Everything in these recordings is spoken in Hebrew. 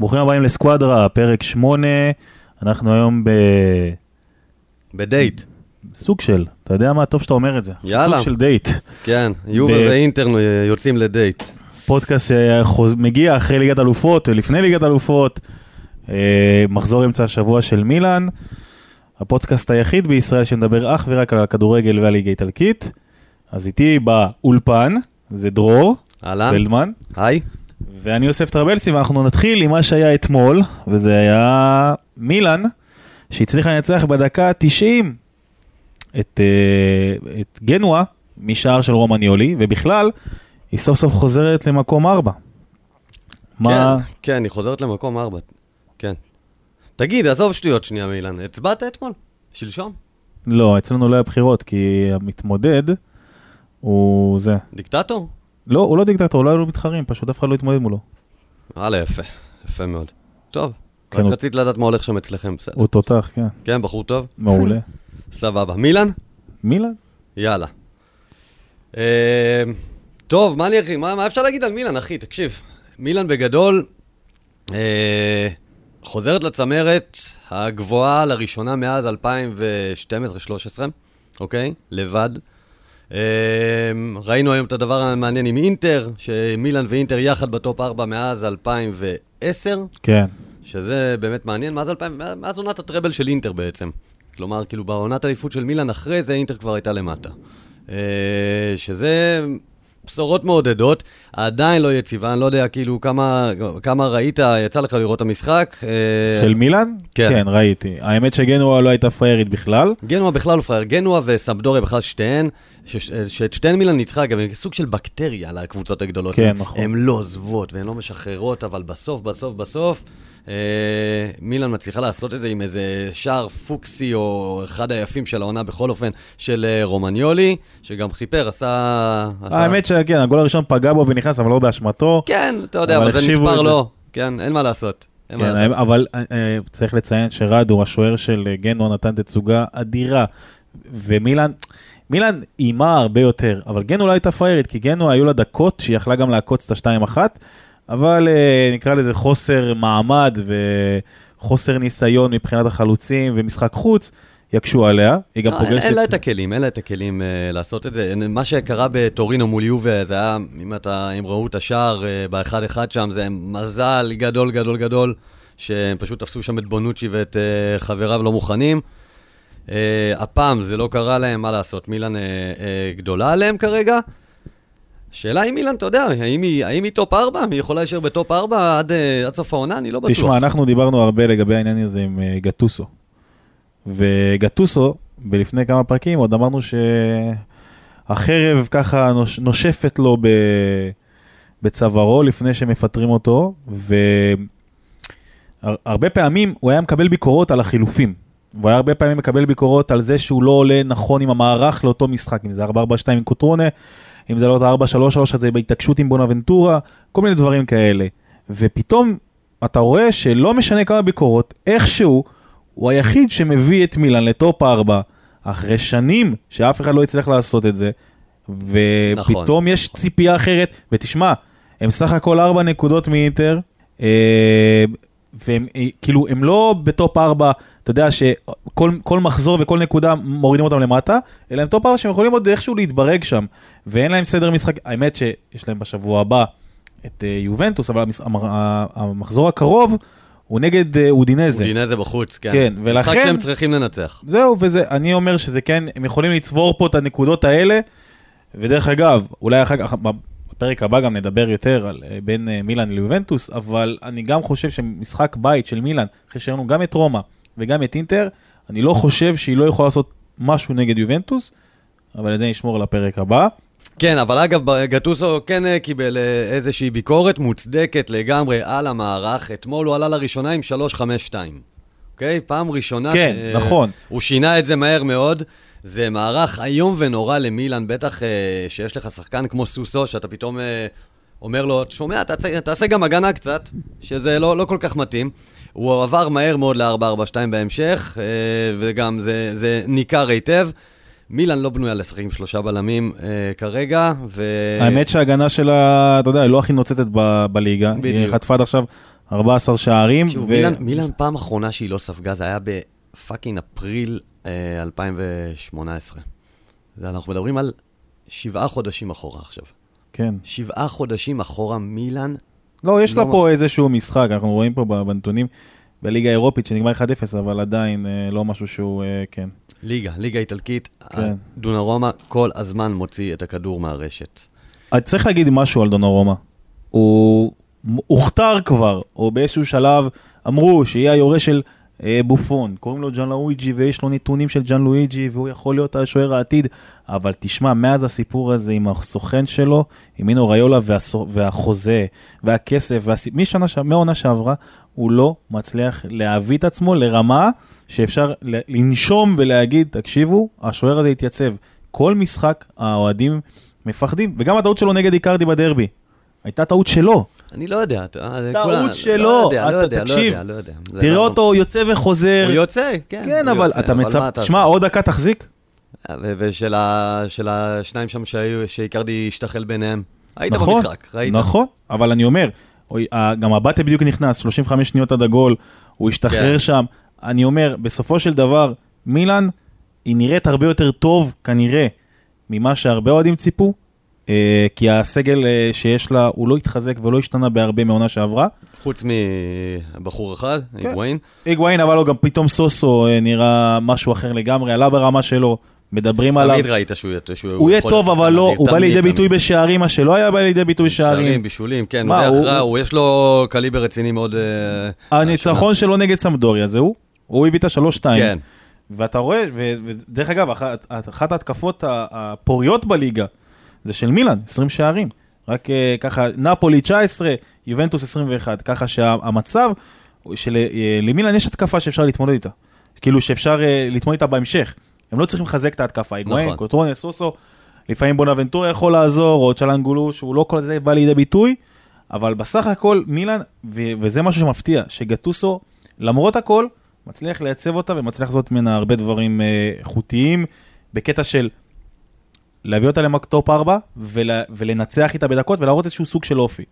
ברוכים הבאים לסקואדרה, פרק 8, אנחנו היום בדייט. בסוג של, אתה יודע מה, טוב שאתה אומר את זה. יאללה. סוג של דייט. כן, יובה ב- ואינטר יוצאים לדייט. פודקאסט שמגיע אחרי ליגת אלופות ולפני ליגת אלופות, אה, מחזור אמצע השבוע של מילאן, הפודקאסט היחיד בישראל שמדבר אך ורק על הכדורגל והליגה האיטלקית. אז איתי באולפן, זה דרור אהלן, פלדמן, היי. ואני יוסף טרבלסי, ואנחנו נתחיל עם מה שהיה אתמול, וזה היה מילאן, שהצליחה לנצח בדקה ה-90 את, אה, את גנואה משער של רומניולי, ובכלל, היא סוף סוף חוזרת למקום 4. מה... כן, כן, היא חוזרת למקום ארבע. כן. תגיד, עזוב שטויות שנייה, מילן. הצבעת אתמול? שלשום? לא, אצלנו לא היה בחירות, כי המתמודד הוא זה. דיקטטור? לא, הוא לא דיקטטור, לא היו לו מתחרים, פשוט אף אחד לא התמודד מולו. וואלה, יפה. יפה מאוד. טוב. כן, רק הוא- רציתי לדעת מה הולך שם אצלכם, בסדר. הוא תותח, כן, כן, בחור טוב? מעולה. סבבה. מילן? מילאן? יאללה. אה, טוב, מה אני? מה מה אפשר להגיד על מילן, אחי? תקשיב. מילן בגדול אה, חוזרת לצמרת הגבוהה לראשונה מאז 2012-2013, אוקיי? לבד. אה, ראינו היום את הדבר המעניין עם אינטר, שמילן ואינטר יחד בטופ 4 מאז 2010, כן. שזה באמת מעניין, מאז, 2000, מאז עונת הטראבל של אינטר בעצם. כלומר, כאילו בעונת האליפות של מילאן אחרי זה אינטר כבר הייתה למטה. אה, שזה בשורות מעודדות, עדיין לא יציבה, אני לא יודע כאילו כמה, כמה ראית, יצא לך לראות את המשחק. אה, של מילאן? כן. כן, ראיתי. האמת שגנואה לא הייתה פריירית בכלל. גנואה בכלל לא פראייר, גנואה וסמפדוריה בכלל שתיהן, שאת שתיהן מילאן ניצחה, אגב, סוג של בקטריה לקבוצות הגדולות. כן, נכון. הן לא עוזבות והן לא משחררות, אבל בסוף, בסוף, בסוף, מילאן מצליחה לעשות את זה עם איזה שער פוקסי, או אחד היפים של העונה בכל אופן, של אה, רומניולי, שגם חיפר, עשה... האמת שכן, הגול הראשון פגע בו ונכנס, אבל לא באשמתו. כן, אתה יודע, אבל זה נספר. לו. כן, אין מה לעשות. כן. אבל אה, אה, צריך לציין שרדו, השוער של אה, גנואה, נתן תצוגה אדירה. ומילאן, מילאן איימה הרבה יותר, אבל גנואה לא הייתה פריירית, כי גנואה היו לה דקות שהיא יכלה גם לעקוץ את השתיים אחת, אבל אה, נקרא לזה חוסר מעמד וחוסר ניסיון מבחינת החלוצים ומשחק חוץ, יקשו עליה. היא גם אה, פוגשת... אין לה את הכלים, אין לה את הכלים אה, לעשות את זה. מה שקרה בטורינו מול יובה, זה היה, אם אתה, אם ראו את השער אה, באחד אחד שם, זה מזל גדול גדול גדול, שהם פשוט תפסו שם את בונוצ'י ואת אה, חבריו לא מוכנים. אה, הפעם זה לא קרה להם, מה לעשות, מילאן גדולה עליהם כרגע. שאלה אם מילאן, אתה יודע, האם היא, האם היא טופ 4? היא יכולה להישאר בטופ 4 עד, אה, עד סוף העונה? אני לא בטוח. תשמע, אנחנו דיברנו הרבה לגבי העניין הזה עם אה, גטוסו. וגטוסו, בלפני כמה פרקים, עוד אמרנו שהחרב ככה נוש, נושפת לו ב, בצווארו לפני שמפטרים אותו, והרבה פעמים הוא היה מקבל ביקורות על החילופים. הוא היה הרבה פעמים מקבל ביקורות על זה שהוא לא עולה נכון עם המערך לאותו משחק, אם זה 4-4-2 עם קוטרונה, אם זה לא 4-3-3, אז זה בהתעקשות עם בונאבנטורה, כל מיני דברים כאלה. ופתאום אתה רואה שלא משנה כמה ביקורות, איכשהו הוא היחיד שמביא את מילאן לטופ 4, אחרי שנים שאף אחד לא הצליח לעשות את זה, ופתאום נכון. יש ציפייה אחרת, ותשמע, הם סך הכל 4 נקודות מאינטר, אה, והם אה, כאילו, הם לא בטופ 4, אתה יודע שכל כל מחזור וכל נקודה מורידים אותם למטה, אלא הם טופ 4 שהם יכולים עוד איכשהו להתברג שם, ואין להם סדר משחק, האמת שיש להם בשבוע הבא את אה, יובנטוס, אבל המחזור הקרוב הוא נגד אה, אודינזה. אודינזה בחוץ, כן. כן, ולכן- משחק שהם צריכים לנצח. זהו, וזה, אני אומר שזה כן, הם יכולים לצבור פה את הנקודות האלה, ודרך אגב, אולי אחר כך, בפרק הבא גם נדבר יותר על אה, בין מילאן ליובנטוס, אבל אני גם חושב שמשחק בית של מילאן, אחרי שראינו גם את רומא וגם את אינטר, אני לא חושב שהיא לא יכולה לעשות משהו נגד יובנטוס, אבל את זה נשמור לפרק הבא. כן, אבל אגב, גטוסו כן אה, קיבל אה, איזושהי ביקורת מוצדקת לגמרי על המערך. אתמול הוא עלה לראשונה עם 3-5-2. אוקיי? פעם ראשונה כן, נכון. הוא שינה את זה מהר מאוד. זה מערך איום ונורא למילאן, בטח אה, שיש לך שחקן כמו סוסו, שאתה פתאום אומר לו, שומע, תעשה, תעשה גם הגנה קצת, שזה לא, לא כל כך מתאים. הוא עבר מהר מאוד ל-4-4-2 בהמשך, אה, וגם זה, זה ניכר היטב. מילאן לא בנויה לשחק עם שלושה בלמים אה, כרגע, ו... האמת שההגנה שלה, אתה יודע, היא לא הכי נוצצת ב- בליגה. היא בדיוק. חטפה עד עכשיו 14 שערים. תקשיבו, ו- מילאן, מילאן פעם אחרונה שהיא לא ספגה, זה היה בפאקינג אפריל אה, 2018. זה, אנחנו מדברים על שבעה חודשים אחורה עכשיו. כן. שבעה חודשים אחורה מילאן, לא, יש לה לא פה איזשהו משחק, אנחנו רואים פה בנתונים בליגה האירופית שנגמר 1-0, אבל עדיין אה, לא משהו שהוא, אה, כן. ליגה, ליגה איטלקית, כן. דונרומה כל הזמן מוציא את הכדור מהרשת. אני צריך להגיד משהו על דונרומה. הוא הוכתר כבר, או באיזשהו שלב אמרו שיהיה היורש של אה, בופון, קוראים לו ג'אן לואיג'י ויש לו נתונים של ג'אן לואיג'י והוא יכול להיות השוער העתיד, אבל תשמע, מאז הסיפור הזה עם הסוכן שלו, עם מינו ריולה והחוזה והכסף. משנה, ש... מהעונה שעברה, הוא לא מצליח להביא את עצמו לרמה שאפשר לנשום ולהגיד, תקשיבו, השוער הזה התייצב. כל משחק האוהדים מפחדים, וגם הטעות שלו נגד איקרדי בדרבי. הייתה טעות שלו. אני לא יודע. טעות שלו, לא יודע, לא יודע, לא. יודע, לא יודע. תראה לא- אותו יוצא וחוזר. הוא יוצא, כן. כן, אבל אתה מה מצפ... אתה תשמע, עושה? עוד דקה תחזיק. ו- ושל השניים שם שהיו, שהכרתי השתחל ביניהם. היית נכון, במשחק, ראית. נכון, אבל אני אומר, גם הבטה בדיוק נכנס, 35 שניות עד הגול, הוא השתחרר כן. שם. אני אומר, בסופו של דבר, מילאן, היא נראית הרבה יותר טוב, כנראה, ממה שהרבה אוהדים ציפו, אה, כי הסגל אה, שיש לה, הוא לא התחזק ולא השתנה בהרבה מעונה שעברה. חוץ מבחור אחד, כן. היגואין. היגואין, אבל לא, גם פתאום סוסו אה, נראה משהו אחר לגמרי, עלה ברמה שלו, מדברים עליו. תמיד ראית שהוא שהוא הוא יהיה יכול טוב, אבל לא, הוא בא לידי ביטוי. בשערים, מה שלא היה בא לידי ביטוי בשערים. שערים, בישולים, כן, מה, הוא הוא- הכרעה, הוא יש לו קליבר רציני מאוד. אה, הניצחון שלו נגד סמדוריה, זהו, הוא הביא את השלוש שתיים. כן. ואתה רואה, ודרך אגב, אחת, ההתקפות הפוריות בליגה זה של מילאן, 20 שערים. רק אה, ככה, נפולי 19, יובנטוס 21, ככה שהמצב שלמילאן יש התקפה שאפשר להתמודד איתה. כאילו שאפשר אה, להתמודד איתה בהמשך. הם לא צריכים לחזק את ההתקפה, נכון. קוטרונה, סוסו, לפעמים בונאבנטורה יכול לעזור, או צ'לנגולו, שהוא לא כל זה בא לידי ביטוי, אבל בסך הכל מילאן, וזה משהו שמפתיע, שגטוסו, למרות הכל, מצליח לייצב אותה ומצליח לעשות ממנה הרבה דברים אה, איכותיים, בקטע של להביא אותה למטופ 4 ול, ולנצח איתה בדקות ולהראות איזשהו סוג של אופי.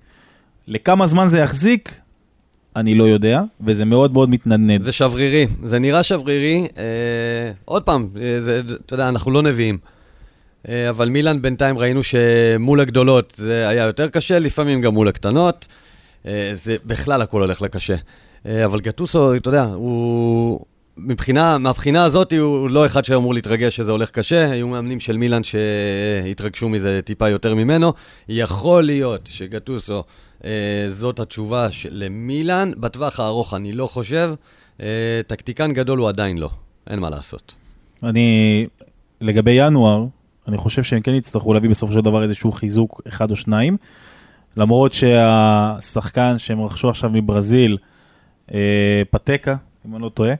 לכמה זמן זה יחזיק, אני לא יודע, וזה מאוד מאוד מתנדנד. זה שברירי, זה נראה שברירי. אה, עוד פעם, אה, זה, אתה יודע, אנחנו לא נביאים. אה, אבל מילאן בינתיים ראינו שמול הגדולות זה היה יותר קשה, לפעמים גם מול הקטנות. אה, זה בכלל הכל הולך לקשה. אה, אבל גטוסו, אתה יודע, הוא... מבחינה, מהבחינה הזאת הוא לא אחד שאמור להתרגש שזה הולך קשה, היו מאמנים של מילאן שהתרגשו מזה טיפה יותר ממנו. יכול להיות שגטוסו, אה, זאת התשובה של למילאן, בטווח הארוך אני לא חושב, אה, טקטיקן גדול הוא עדיין לא, אין מה לעשות. אני, לגבי ינואר, אני חושב שהם כן יצטרכו להביא בסופו של דבר איזשהו חיזוק אחד או שניים, למרות שהשחקן שהם רכשו עכשיו מברזיל, אה, פתקה, אם אני לא טועה,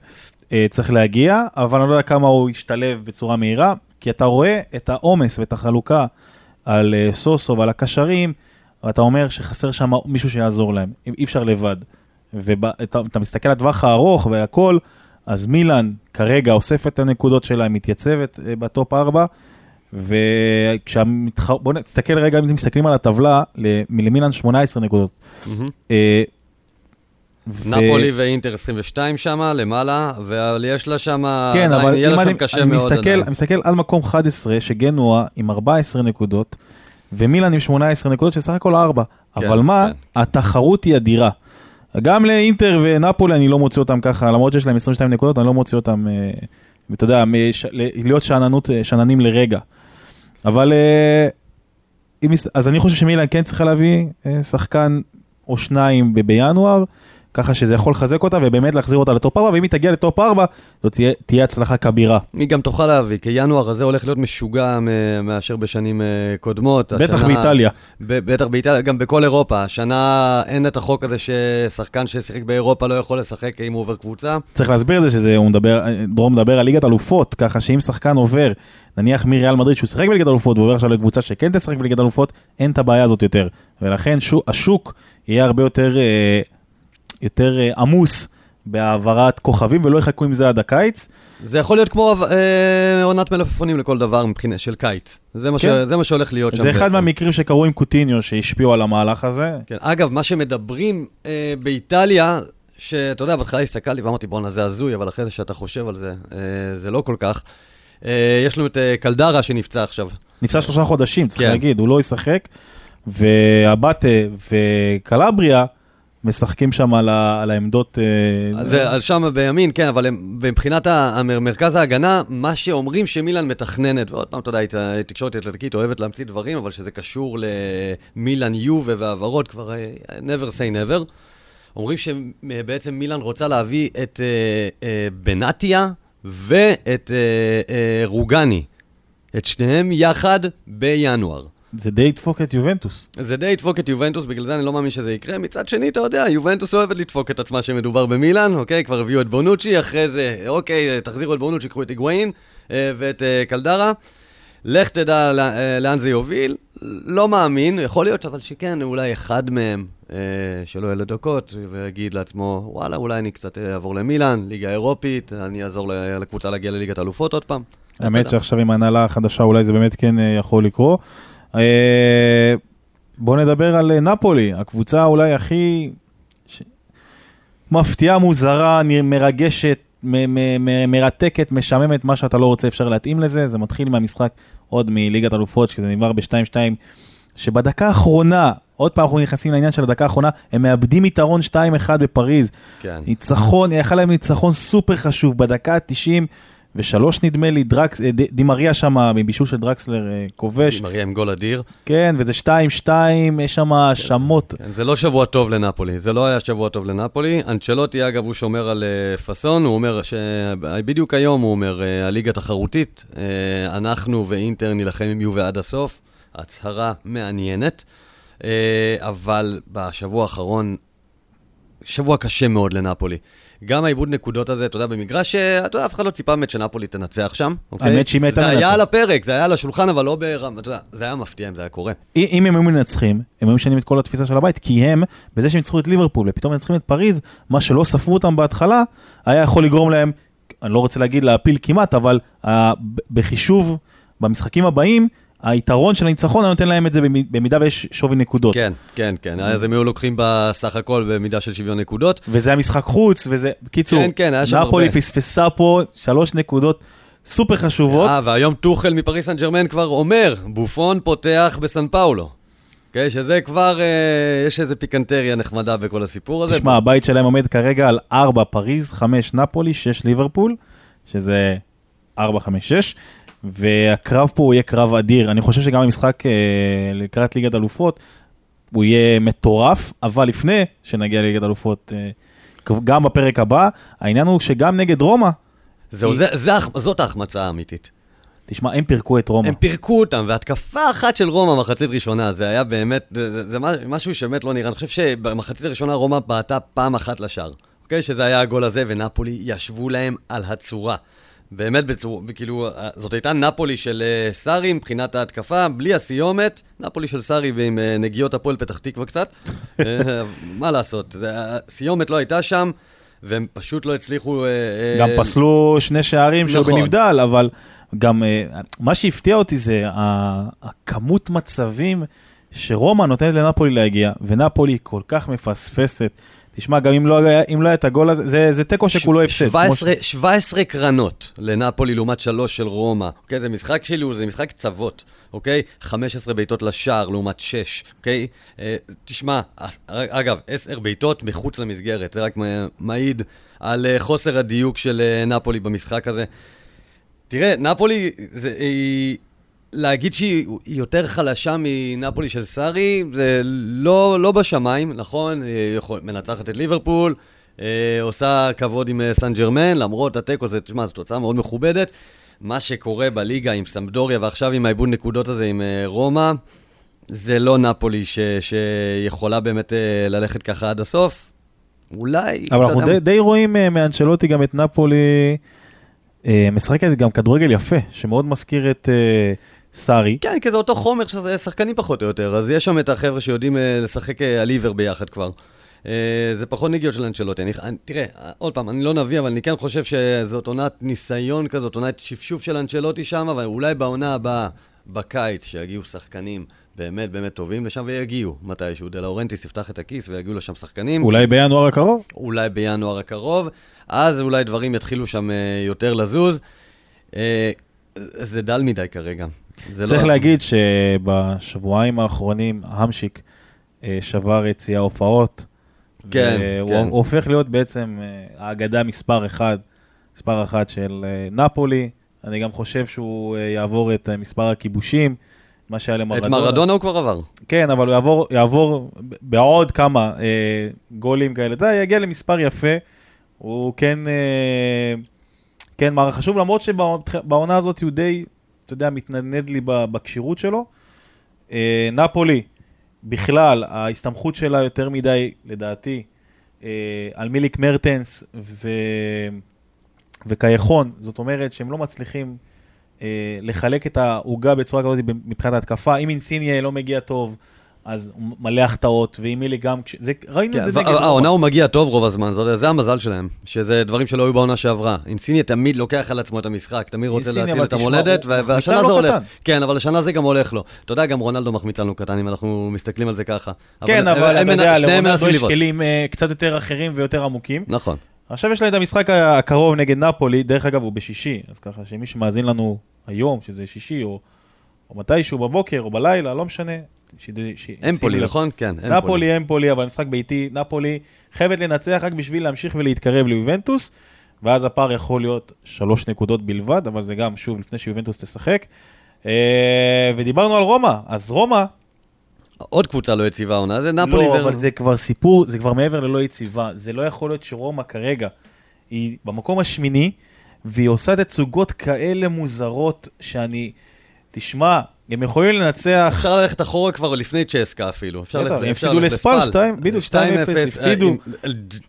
צריך להגיע, אבל אני לא יודע כמה הוא ישתלב בצורה מהירה, כי אתה רואה את העומס ואת החלוקה על אה, סוסו ועל הקשרים, ואתה אומר שחסר שם מישהו שיעזור להם, אי אפשר לבד. ואתה מסתכל על הטווח הארוך והכל, אז מילאן כרגע אוספת את הנקודות שלה, מתייצבת אה, בטופ 4, וכשהמתח... בואו נסתכל רגע, אם מסתכלים על הטבלה, למילאן 18 נקודות. אה, ו- נפולי ואינטר 22 שמה, למעלה, אבל יש לה שמה, כן, אבל יהיה לה שם קשה אני, מאוד מסתכל. אני מסתכל על מקום 11, שגנואה עם 14 נקודות, ומילאן עם 18 נקודות, שסך הכל 4. כן, אבל מה, כן. התחרות היא אדירה. גם לאינטר ונפולי אני לא מוציא אותם ככה, למרות שיש להם 22 נקודות, אני לא מוציא אותם, אה, אתה יודע, מש, להיות שאננות, אה, שאננים לרגע. אבל, אה, אז אני חושב שמילאן כן צריכה להביא אה, שחקן או שניים בינואר, ככה שזה יכול לחזק אותה ובאמת להחזיר אותה לטופ 4, ואם היא תגיע לטופ 4, זאת תהיה, תהיה הצלחה כבירה. היא גם תוכל להביא, כי ינואר הזה הולך להיות משוגע מאשר בשנים אה, קודמות. בטח השנה- באיטליה. ב- בטח באיטליה, גם בכל אירופה. השנה אין את החוק הזה ששחקן ששיחק באירופה לא יכול לשחק אם הוא עובר קבוצה. צריך להסביר את זה שזה, מדבר, דרום מדבר על ליגת אלופות, ככה שאם שחקן עובר, נניח מריאל מדריד שהוא שיחק בליגת אלופות ועובר עכשיו לקבוצה שכן תשחק בליגת אלופות, אין את הבעיה הזאת יותר. ולכן שו, השוק יהיה הרבה יותר, אה, יותר אה, עמוס בהעברת כוכבים ולא יחכו עם זה עד הקיץ. זה יכול להיות כמו אה, עונת מלפפונים לכל דבר מבחינה של קיץ. זה מה, כן. ש, זה מה שהולך להיות שם זה אחד בעצם. מהמקרים שקרו עם קוטיניו שהשפיעו על המהלך הזה. כן. אגב, מה שמדברים אה, באיטליה, שאתה יודע, בהתחלה הסתכלתי ואמרתי, בואנה, זה הזוי, אבל אחרי זה שאתה חושב על זה, אה, זה לא כל כך. אה, יש לנו את אה, קלדרה שנפצע עכשיו. נפצע שלושה חודשים, צריך כן. להגיד, הוא לא ישחק. והבטה וקלבריה משחקים שם על, ה, על העמדות... אה, זה על שם בימין, כן, אבל מבחינת מרכז ההגנה, מה שאומרים שמילן מתכננת, ועוד פעם, אתה יודע, הת- התקשורת האתלטיקית אוהבת להמציא דברים, אבל שזה קשור למילן יובה והעברות, כבר אה, never say never. אומרים שבעצם מילן רוצה להביא את אה, אה, בנטיה ואת אה, אה, רוגני, את שניהם יחד בינואר. זה די ידפוק את יובנטוס. זה די ידפוק את יובנטוס, בגלל זה אני לא מאמין שזה יקרה. מצד שני, אתה יודע, יובנטוס אוהבת לדפוק את עצמה שמדובר במילאן, אוקיי? כבר הביאו את בונוצ'י, אחרי זה, אוקיי, תחזירו את בונוצ'י, קחו את היגואין אה, ואת אה, קלדרה. לך תדע לא- אה, לאן זה יוביל. לא מאמין, יכול להיות, אבל שכן, אולי אחד מהם, אה, שלא יהיה לו דקות, ויגיד לעצמו, וואלה, אולי אני קצת אעבור למילאן, ליגה אירופית, אני אעזור לקבוצה להגיע לליגת האלופות עוד פעם. האמת. שעכשיו עם ההנהלה החדשה אולי זה באמת כן יכול לקרות. אה, בואו נדבר על אה, נפולי, הקבוצה אולי הכי ש- מפתיעה, מוזרה, מרגשת, מ- מ- מ- מרתקת, משעממת, מה שאתה לא רוצה אפשר להתאים לזה. זה מתחיל מהמשחק עוד מליגת אלופות, שזה נגמר ב-2-2, שבדקה האחרונה, עוד פעם אנחנו נכנסים לעניין של הדקה האחרונה, הם מאבדים יתרון 2-1 בפריז. כן. ניצחון, יכל להם ניצחון סופר חשוב בדקה ה-93 נדמה לי, דרקס, אה, דימריה שם מבישול של דרקסלר אה, כובש, מריה עם גול אדיר. כן, וזה 2-2, יש שם האשמות. כן, זה לא שבוע טוב לנפולי, זה לא היה שבוע טוב לנפולי. אנצ'לוטי, אגב, הוא שומר על uh, פאסון, הוא אומר שבדיוק היום הוא אומר, הליגה תחרותית, אנחנו ואינטר נילחם עם יובה עד הסוף. הצהרה מעניינת, אבל בשבוע האחרון, שבוע קשה מאוד לנפולי. גם העיבוד נקודות הזה, אתה יודע, במגרש, אה, אתה יודע, אף אחד לא ציפה באמת שנפולי תנצח שם, אוקיי? האמת שאם הייתה זה היה. על הפרק, זה היה על השולחן, אבל לא ברמה, אתה יודע, זה היה מפתיע אם זה היה קורה. אם הם היו מנצחים, הם היו משנים את כל התפיסה של הבית, כי הם, בזה שהם ניצחו את ליברפול ופתאום מנצחים את פריז, מה שלא ספרו אותם בהתחלה, היה יכול לגרום להם, אני לא רוצה להגיד להפיל כמעט, אבל uh, בחישוב, במשחקים הבאים, היתרון של הניצחון היה נותן להם את זה במ- במידה ויש שווי נקודות. כן, כן, כן. אז הם היו לוקחים בסך הכל במידה של שוויון נקודות. וזה היה משחק חוץ, וזה, בקיצור, כן, כן, היה שם נפולי הרבה. פספסה פה שלוש נקודות סופר חשובות. אה, והיום טוחל מפריס סן ג'רמן כבר אומר, בופון פותח בסן פאולו. אוקיי, שזה כבר, אה, יש איזה פיקנטריה נחמדה בכל הסיפור הזה. תשמע, הבית שלהם עומד כרגע על 4 פריז, 5 נפולי, 6 ליברפול, שזה 4, 5, 6, והקרב פה יהיה קרב אדיר. אני חושב שגם במשחק אה, לקראת ליגת אלופות, הוא יהיה מטורף, אבל לפני שנגיע לליגת אלופות, אה, גם בפרק הבא, העניין הוא שגם נגד רומא, זהו, זה, זה, הח- זאת ההחמצה האמיתית. תשמע, הם פירקו את רומא. הם פירקו אותם, והתקפה אחת של רומא מחצית ראשונה, זה היה באמת, זה, זה, זה משהו שבאמת לא נראה. אני חושב שבמחצית הראשונה רומא בעטה פעם אחת לשער. אוקיי? שזה היה הגול הזה, ונפולי ישבו להם על הצורה. באמת בצורה, כאילו, זאת הייתה נפולי של אה, סארי מבחינת ההתקפה, בלי הסיומת, נפולי של סארי ועם אה, נגיעות הפועל פתח תקווה קצת. מה לעשות, זה, הסיומת לא הייתה שם, והם פשוט לא הצליחו... אה, אה, גם פסלו שני שערים שהיו נכון. בנבדל, אבל גם אה, מה שהפתיע אותי זה הכמות מצבים שרומא נותנת לנפולי להגיע, ונפולי כל כך מפספסת. תשמע, גם אם לא אם לא היה את הגול הזה, זה, תיקו שכולו הפסד. כמו ש- 17, 17 קרנות לנפולי לעומת 3 של רומא. אוקיי? זה משחק שלי, זה משחק קצוות, אוקיי? 15 בעיטות לשער לעומת 6, אוקיי? אה, תשמע, אגב, 10 בעיטות מחוץ למסגרת, זה רק מעיד על אה, חוסר הדיוק של אה, נפולי במשחק הזה. תראה, נפולי, זה, היא, להגיד שהיא היא יותר חלשה מנפולי של סארי, זה לא, לא בשמיים, נכון? היא יכול, מנצחת את ליברפול, אה, עושה כבוד עם אה, סן ג'רמן, למרות התיקו, זה, תשמע, זו תוצאה מאוד מכובדת. מה שקורה בליגה עם סמדוריה ועכשיו עם העיבוד נקודות הזה עם אה, רומא, זה לא נפולי ש, שיכולה באמת אה, ללכת ככה עד הסוף. אולי... אבל אנחנו די, די רואים אה, מאנצ'לוטי גם את נפולי אה, משחקת גם כדורגל יפה, שמאוד מזכיר את אה, סארי. כן, כי זה אותו חומר שזה שחקנים פחות או יותר, אז יש שם את החבר'ה שיודעים אה, לשחק אה, על עיוור ביחד כבר. אה, זה פחות נגיעות של אנצ'לוטי. אני, אני, תראה, עוד פעם, אני לא נביא, אבל אני כן חושב שזאת עונת ניסיון כזאת, עונת שפשוף של אנצ'לוטי שם, ואולי בעונה הבאה, בקיץ, שיגיעו שחקנים באמת באמת טובים לשם, ויגיעו מתישהו. דה לאורנטיס יפתח את הכיס ויגיעו לשם שחקנים. אולי בינואר הקרוב? אולי בינואר הקרוב. אז אולי דברים יתחילו שם יותר לזוז. זה דל מדי כרגע. לא- צריך לא... להגיד שבשבועיים האחרונים, המשיק אה, שבר יציאה הופעות. כן, והוא כן. הוא הופך להיות בעצם האגדה מספר אחד, מספר אחת של נפולי. אני גם חושב שהוא יעבור את מספר הכיבושים. מה שהיה למרדונה. את מרדונה הוא כבר עבר. כן, אבל הוא יעבור, יעבור בעוד כמה אה, גולים כאלה. אתה יודע, יגיע למספר יפה. הוא כן, אה, כן מערך חשוב, למרות שבעונה הזאת הוא די, אתה יודע, מתנדנד לי בכשירות שלו. אה, נפולי, בכלל, ההסתמכות שלה יותר מדי, לדעתי, אה, על מיליק מרטנס ו... וקייחון, זאת אומרת שהם לא מצליחים אה, לחלק את העוגה בצורה כזאת מבחינת ההתקפה. אם אינסיניה לא מגיע טוב, אז הוא מלא החטאות, ואם מילי גם, זה, ראינו כן, את זה נגד... העונה הוא מגיע טוב רוב הזמן, זה, זה המזל שלהם, שזה דברים שלא היו בעונה שעברה. אינסיניה תמיד לוקח על עצמו את המשחק, תמיד רוצה להציל את המולדת, והשנה זה הולך. כן, אבל השנה זה גם הולך לו. אתה יודע, גם רונלדו מחמיץ לנו קטן, אם אנחנו מסתכלים על זה ככה. כן, אבל אתה יודע, לרונלדו יש כלים אה, קצת יותר אחרים ויותר עמוקים. נכון. עכשיו יש להם את המשחק הקרוב נגד נפולי, דרך אגב הוא בשישי, אז ככה שמי שמאזין לנו היום, שזה שישי, או, או מתישהו בבוקר או בלילה, לא משנה. ש... ש... אמפולי, נכון? כן, אמפולי. נפולי, אמפולי, אבל משחק ביתי, נפולי חייבת לנצח רק בשביל להמשיך ולהתקרב ליובנטוס, ואז הפער יכול להיות שלוש נקודות בלבד, אבל זה גם, שוב, לפני שיובנטוס תשחק. אה, ודיברנו על רומא, אז רומא... עוד קבוצה לא יציבה עונה, זה נפולי. לא, ו... אבל זה כבר סיפור, זה כבר מעבר ללא יציבה. זה לא יכול להיות שרומא כרגע היא במקום השמיני, והיא עושה תצוגות כאלה מוזרות, שאני... תשמע, הם יכולים לנצח... אפשר ללכת אחורה כבר לפני צ'סקה אפילו. אפשר ללכת, הם הפסידו לספל, 2, בדיוק 2-0, הפסידו.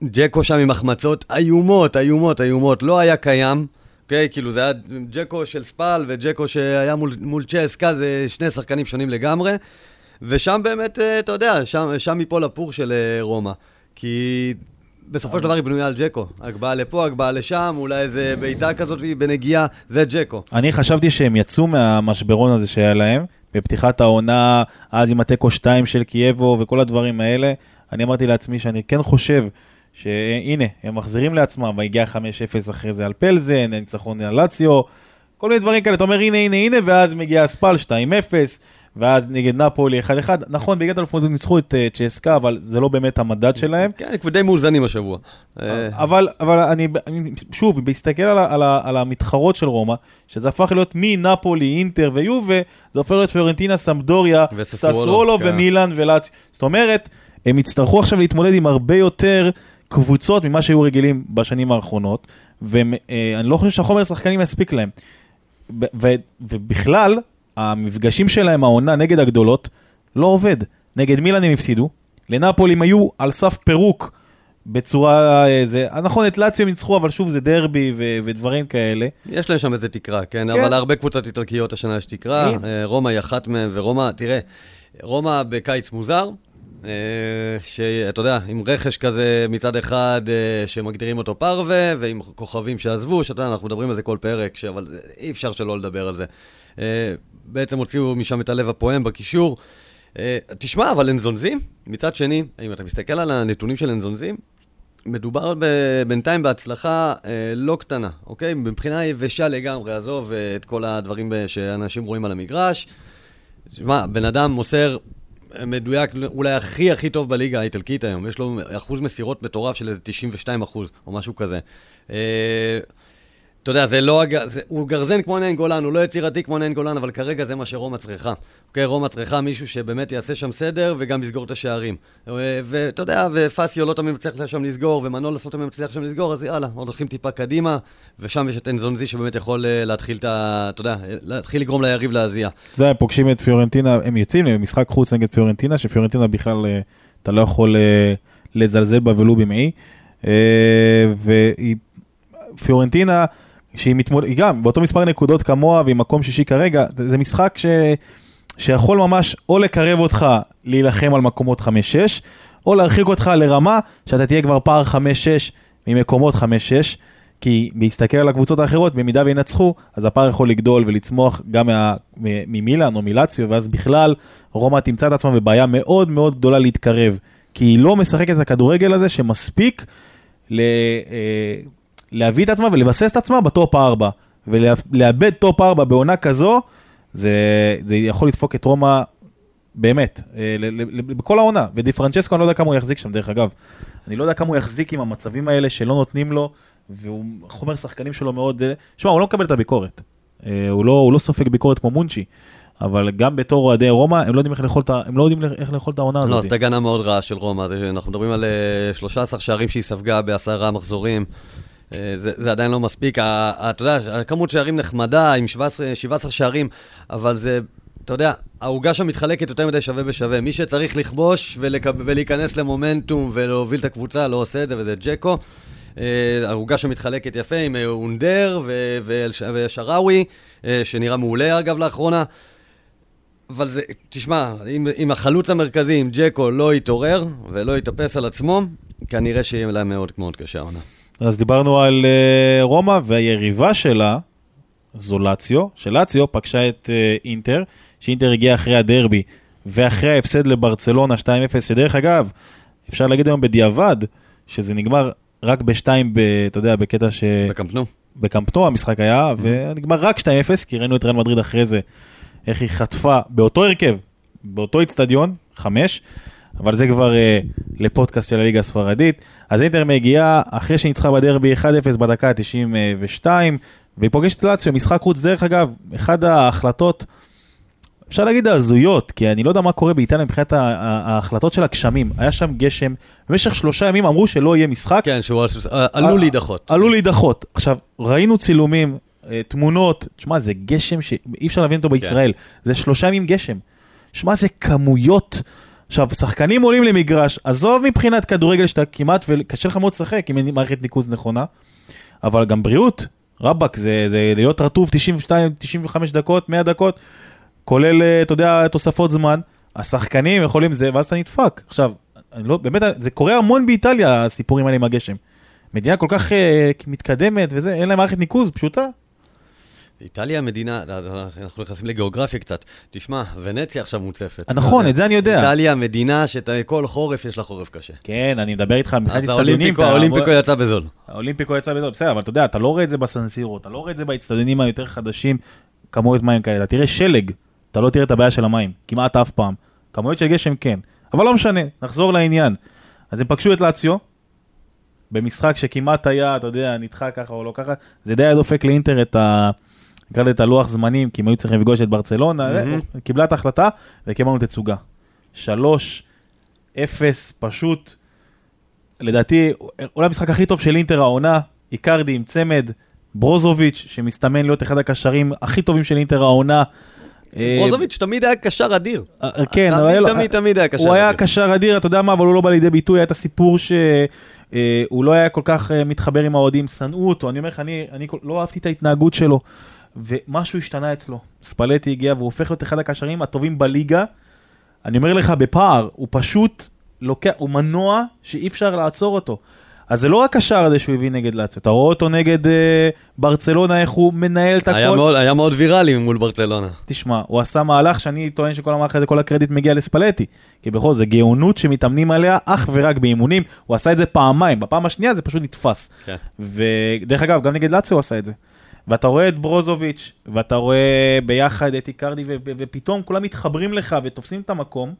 ג'קו שם עם החמצות איומות, איומות, איומות, לא היה קיים. אוקיי, כאילו זה היה ג'קו של ספל וג'קו שהיה מול, מול צ'סקה, זה שני שחקנים שונים לגמרי. ושם באמת, אה, אתה יודע, שם, שם מפה לפור של אה, רומא. כי בסופו של דבר היא בנויה על ג'קו. הגבהה לפה, הגבהה לשם, אולי איזה בעיטה כזאת בנגיעה, זה ג'קו. אני חשבתי שהם יצאו מהמשברון הזה שהיה להם, בפתיחת העונה, אז עם התיקו 2 של קייבו וכל הדברים האלה. אני אמרתי לעצמי שאני כן חושב שהנה, הם מחזירים לעצמם, והגיע 5-0 אחרי זה על פלזן, ניצחון על לאציו, כל מיני דברים כאלה. אתה אומר הנה, הנה, הנה, ואז מגיע הספל 2-0. ואז נגד נפולי 1-1. נכון, בגלל אלפות הם ניצחו את uh, צ'סקה, אבל זה לא באמת המדד שלהם. כן, הם די מאוזנים השבוע. אה, אבל, אבל אני, שוב, בהסתכל על, על, על המתחרות של רומא, שזה הפך להיות מנפולי, אינטר ויובה, זה הופך להיות פיורנטינה, סמדוריה, ססוולו כן. ומילאן ולאצי. זאת אומרת, הם יצטרכו עכשיו להתמודד עם הרבה יותר קבוצות ממה שהיו רגילים בשנים האחרונות, ואני אה, לא חושב שהחומר השחקנים יספיק להם. ובכלל, המפגשים שלהם העונה נגד הגדולות לא עובד. נגד מילן הם הפסידו, לנפול הם היו על סף פירוק בצורה... אה, זה, נכון, את לאציו הם ניצחו, אבל שוב זה דרבי ו- ודברים כאלה. יש להם שם איזה תקרה, כן? כן. אבל להרבה קבוצות איטלקיות השנה יש תקרה. כן. רומא היא אחת מהן, ורומא, תראה, רומא בקיץ מוזר, אה, שאתה יודע, עם רכש כזה מצד אחד שמגדירים אותו פרווה, ועם כוכבים שעזבו, שאתה יודע, אנחנו מדברים על זה כל פרק, אבל אי אפשר שלא לדבר על זה. בעצם הוציאו משם את הלב הפועם בקישור. אה, תשמע, אבל הם זונזים. מצד שני, אם אתה מסתכל על הנתונים של הם זונזים, מדובר בינתיים בהצלחה אה, לא קטנה, אוקיי? מבחינה יבשה לגמרי, עזוב אה, את כל הדברים שאנשים רואים על המגרש. תשמע, בן אדם מוסר מדויק, אולי הכי הכי טוב בליגה האיטלקית היום. יש לו אחוז מסירות מטורף של איזה 92 אחוז, או משהו כזה. אתה יודע, זה לא, זה, הוא גרזן כמו נהן גולן, הוא לא יצירתי כמו נהן גולן, אבל כרגע זה מה שרומא צריכה. אוקיי, רומא צריכה מישהו שבאמת יעשה שם סדר וגם יסגור את השערים. ואתה יודע, ופסיו לא תמיד מצליח שם לסגור, ומנול לא תמיד מצליח שם לסגור, אז יאללה, עוד הולכים טיפה קדימה, ושם יש את אנזונזי שבאמת יכול אה, להתחיל את ה... אתה יודע, להתחיל לגרום ליריב להזיע. אתה יודע, הם פוגשים את פיורנטינה, הם יוצאים למשחק חוץ נגד פיורנטינה, שפיורנטינה בכלל, אה, אתה לא יכול אה, לזלזל בה ולו במעי. ופיורנטינה... שהיא מתמודדת, גם באותו מספר נקודות כמוה והיא מקום שישי כרגע, זה משחק ש... שיכול ממש או לקרב אותך להילחם על מקומות 5-6, או להרחיק אותך לרמה שאתה תהיה כבר פער 5-6 ממקומות 5-6, כי בהסתכל על הקבוצות האחרות, במידה וינצחו, אז הפער יכול לגדול ולצמוח גם מה- מ- ממילאן או מלציו, ואז בכלל רומא תמצא את עצמה בבעיה מאוד מאוד גדולה להתקרב, כי היא לא משחקת את הכדורגל הזה שמספיק ל, אה, להביא את עצמה ולבסס את עצמה בטופ 4, ולאבד טופ 4 בעונה כזו, זה, זה יכול לדפוק את רומא באמת, אה, בכל העונה, ודי פרנצ'סקו אני לא יודע כמה הוא יחזיק שם דרך אגב, אני לא יודע כמה הוא יחזיק עם המצבים האלה שלא נותנים לו, והוא חומר שחקנים שלו מאוד, אה, שמע הוא לא מקבל את הביקורת, אה, הוא לא, הוא לא סופג ביקורת כמו מונצ'י, אבל גם בתור אוהדי רומא הם לא יודעים איך לאכול את הם לא יודעים איך לאכול את העונה לא, הזאת. זאת הגנה מאוד רעה של רומא. אנחנו מדברים על אה, 13 שערים שהיא ספגה בעשרה מחזורים. אה, זה, זה עדיין לא מספיק. אתה יודע, הכמות שערים נחמדה עם 17, 17 שערים, אבל זה, אתה יודע, העוגה שם מתחלקת יותר מדי שווה בשווה. מי שצריך לכבוש ולקב, ולהיכנס למומנטום ולהוביל את הקבוצה לא עושה את זה, וזה ג'קו. אה, העוגה שם מתחלקת יפה עם אה, אונדר ו- ואלש- ושראוי, אה, שנראה מעולה אגב לאחרונה. אבל זה, תשמע, אם, אם החלוץ המרכזי, אם ג'קו לא יתעורר ולא יתאפס על עצמו, כנראה שיהיה להם מאוד מאוד קשה העונה. אז דיברנו על אה, רומא והיריבה שלה, זו לאציו, שלאציו פגשה את אה, אינטר, שאינטר הגיע אחרי הדרבי ואחרי ההפסד לברצלונה 2-0, שדרך אגב, אפשר להגיד היום בדיעבד, שזה נגמר רק ב-2, אתה יודע, בקטע ש... בקמפנו. בקמפנו המשחק היה, ונגמר רק 2-0, כי ראינו את ריאל מדריד אחרי זה, איך היא חטפה באותו הרכב, באותו איצטדיון, 5, אבל זה כבר אה, לפודקאסט של הליגה הספרדית. אז אינטר מגיעה אחרי שניצחה בדרבי 1-0 בדקה ה-92, והיא פוגשת את לאציו, משחק חוץ, דרך אגב, אחד ההחלטות, אפשר להגיד ההזויות, כי אני לא יודע מה קורה באיטליה מבחינת ההחלטות של הגשמים. היה שם גשם, במשך שלושה ימים אמרו שלא יהיה משחק, כן, שהוא אה, עלול להידחות. עלול להידחות. עכשיו, ראינו צילומים, אה, תמונות, תשמע, זה גשם שאי אפשר להבין אותו בישראל. זה שלושה ימים גשם. שמע, זה כמויות. עכשיו, שחקנים עולים למגרש, עזוב מבחינת כדורגל שאתה כמעט, וקשה לך מאוד לשחק אם אין מערכת ניקוז נכונה, אבל גם בריאות, רבאק, זה, זה להיות רטוב 92, 95 דקות, 100 דקות, כולל, אה, אתה יודע, תוספות זמן. השחקנים יכולים זה, ואז אתה נדפק. עכשיו, לא, באמת, זה קורה המון באיטליה, הסיפורים האלה עם הגשם. מדינה כל כך אה, מתקדמת וזה, אין להם מערכת ניקוז פשוטה. איטליה מדינה, אנחנו נכנסים לגיאוגרפיה קצת. תשמע, ונציה עכשיו מוצפת. נכון, את זה אני יודע. איטליה מדינה שכל חורף יש לה חורף קשה. כן, אני מדבר איתך מבחינת אז אצטדיונים. האולימפיקו יצא בזול. האולימפיקו יצא בזה, בסדר, אבל אתה יודע, אתה לא רואה את זה בסנסירו, אתה לא רואה את זה באצטדיונים היותר חדשים, כמויות מים כאלה. אתה תראה שלג, אתה לא תראה את הבעיה של המים, כמעט אף פעם. כמויות של גשם כן, אבל לא משנה, נחזור לעניין. אז הם פגשו את לאציו, במשחק שכמעט היה, אתה יודע, נדחה ככה או לא ככה, זה די היה דופק לאינטר את ה... נקרא לזה את הלוח זמנים, כי הם היו צריכים לפגוש את ברצלונה, מהמם. קיבלה את ההחלטה וקיבלנו תצוגה. שלוש, אפס, פשוט, לדעתי, אולי המשחק הכי טוב של אינטר העונה, איקרדי עם צמד, ברוזוביץ', שמסתמן להיות אחד הקשרים הכי טובים של אינטר העונה. אה, ברוזוביץ' תמיד היה קשר אדיר. אה, כן, לו- תמיד, תמיד היה קשר הוא היה אדיר. קשר אדיר, אתה יודע מה, אבל הוא לא בא לידי ביטוי, היה את הסיפור שהוא לא היה כל כך מתחבר עם האוהדים, שנאו אותו, אני אומר לך, אני, לא אהבתי את ההתנהגות שלו, ומשהו השתנה אצלו. ספלטי הגיע והוא הופך להיות אחד הקשרים הטובים בליגה. אני אומר לך, בפער, הוא פשוט לוקח, הוא מנוע שאי אפשר לעצור אותו. אז זה לא רק השער הזה שהוא הביא נגד לאציו, אתה רואה אותו נגד אה, ברצלונה, איך הוא מנהל את הכל. היה מאוד- היה מאוד ויראלי מול ברצלונה. תשמע, הוא עשה מהלך שאני טוען שכל המהלך הזה, כל הקרדיט מגיע לספלטי. כי בכל זאת, גאונות שמתאמנים עליה אך ורק באימונים. הוא עשה את זה פעמיים, בפעם השנייה זה פשוט נתפס. כן. ודרך אגב, גם נגד לאציו הוא עשה את זה. ואתה רואה את ברוזוביץ', ואתה רואה ביחד את איקרדי, ו- ו- ופתאום כולם מתחברים לך ותופסים את המקום.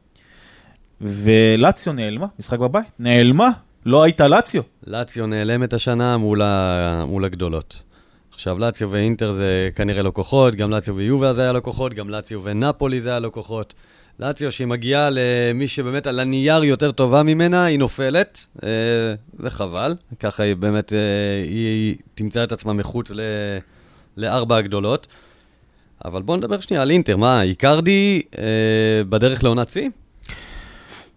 ולאציו נעלמה, משחק בבית, נעלמה, לא הייתה לאציו. לאציו נעלמת השנה מול, ה... מול הגדולות. עכשיו, לאציו ואינטר זה כנראה לא כוחות, גם לאציו ויובה זה היה לא כוחות, גם לאציו ונפולי זה היה לא כוחות. לאציו, שהיא מגיעה למי שבאמת על הנייר יותר טובה ממנה, היא נופלת, אה, וחבל. ככה היא באמת, אה, היא תמצא את עצמה מחוץ ל... לארבע הגדולות. אבל בואו נדבר שנייה על אינטר. מה, איקרדי אה, בדרך לעונת שיא?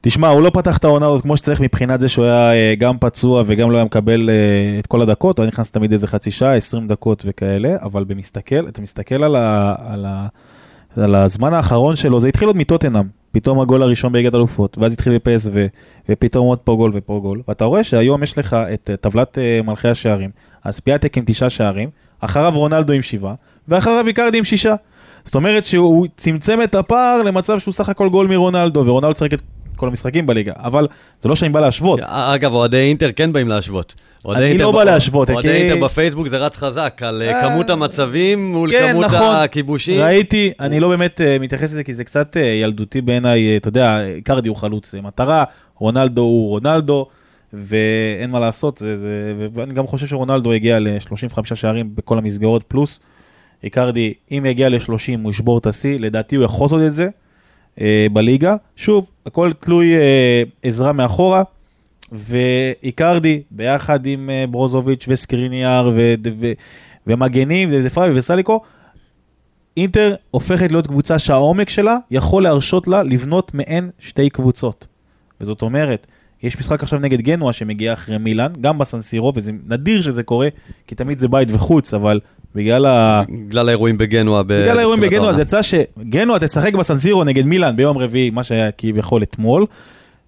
תשמע, הוא לא פתח את העונה הזאת כמו שצריך מבחינת זה שהוא היה אה, גם פצוע וגם לא היה מקבל אה, את כל הדקות, הוא היה נכנס תמיד איזה חצי שעה, 20 דקות וכאלה, אבל במסתכל, אתה מסתכל על, ה, על, ה, על הזמן האחרון שלו, זה התחיל עוד מטוטנאם. פתאום הגול הראשון בליגת אלופות, ואז התחיל בפסו, ופתאום עוד פה גול ופה גול, ואתה רואה שהיום יש לך את טבלת אה, מלכי השערים, אז פיאטק עם תשעה שערים, אחריו רונלדו עם שבעה, ואחריו איקרדי עם שישה. זאת אומרת שהוא צמצם את הפער למצב שהוא סך הכל גול מרונלדו, ורונלדו צריך את כל המשחקים בליגה, אבל זה לא שאני בא להשוות. אגב, אוהדי אינטר כן באים להשוות. אני לא בא להשוות. אוהדי. אינטר בפייסבוק זה רץ חזק, על אה, כמות המצבים מול כן, כמות נכון. הכיבושים. ראיתי, אני לא באמת uh, מתייחס לזה כי זה קצת ילדותי בעיניי, אתה יודע, קרדי הוא חלוץ מטרה, רונלדו הוא רונלדו, ואין מה לעשות, זה, זה, ואני גם חושב שרונלדו הגיע ל-35 שערים בכל המסגרות פלוס. איקרדי, אם יגיע ל-30 הוא ישבור את השיא, לדעתי הוא יכול לעשות את זה. אה, בליגה. שוב, הכל תלוי אה, עזרה מאחורה, ואיקרדי ביחד עם אה, ברוזוביץ' וסקריניאר ו- ו- ומגנים ודפראי וסליקו, אינטר הופכת להיות קבוצה שהעומק שלה יכול להרשות לה לבנות מעין שתי קבוצות. וזאת אומרת, יש משחק עכשיו נגד גנואה שמגיע אחרי מילאן, גם בסנסירו, וזה נדיר שזה קורה, כי תמיד זה בית וחוץ, אבל בגלל ה... בגלל האירועים בגנואה. בגלל האירועים בגנואה, זה יצא שגנואה תשחק בסנסירו נגד מילאן ביום רביעי, מה שהיה כביכול אתמול,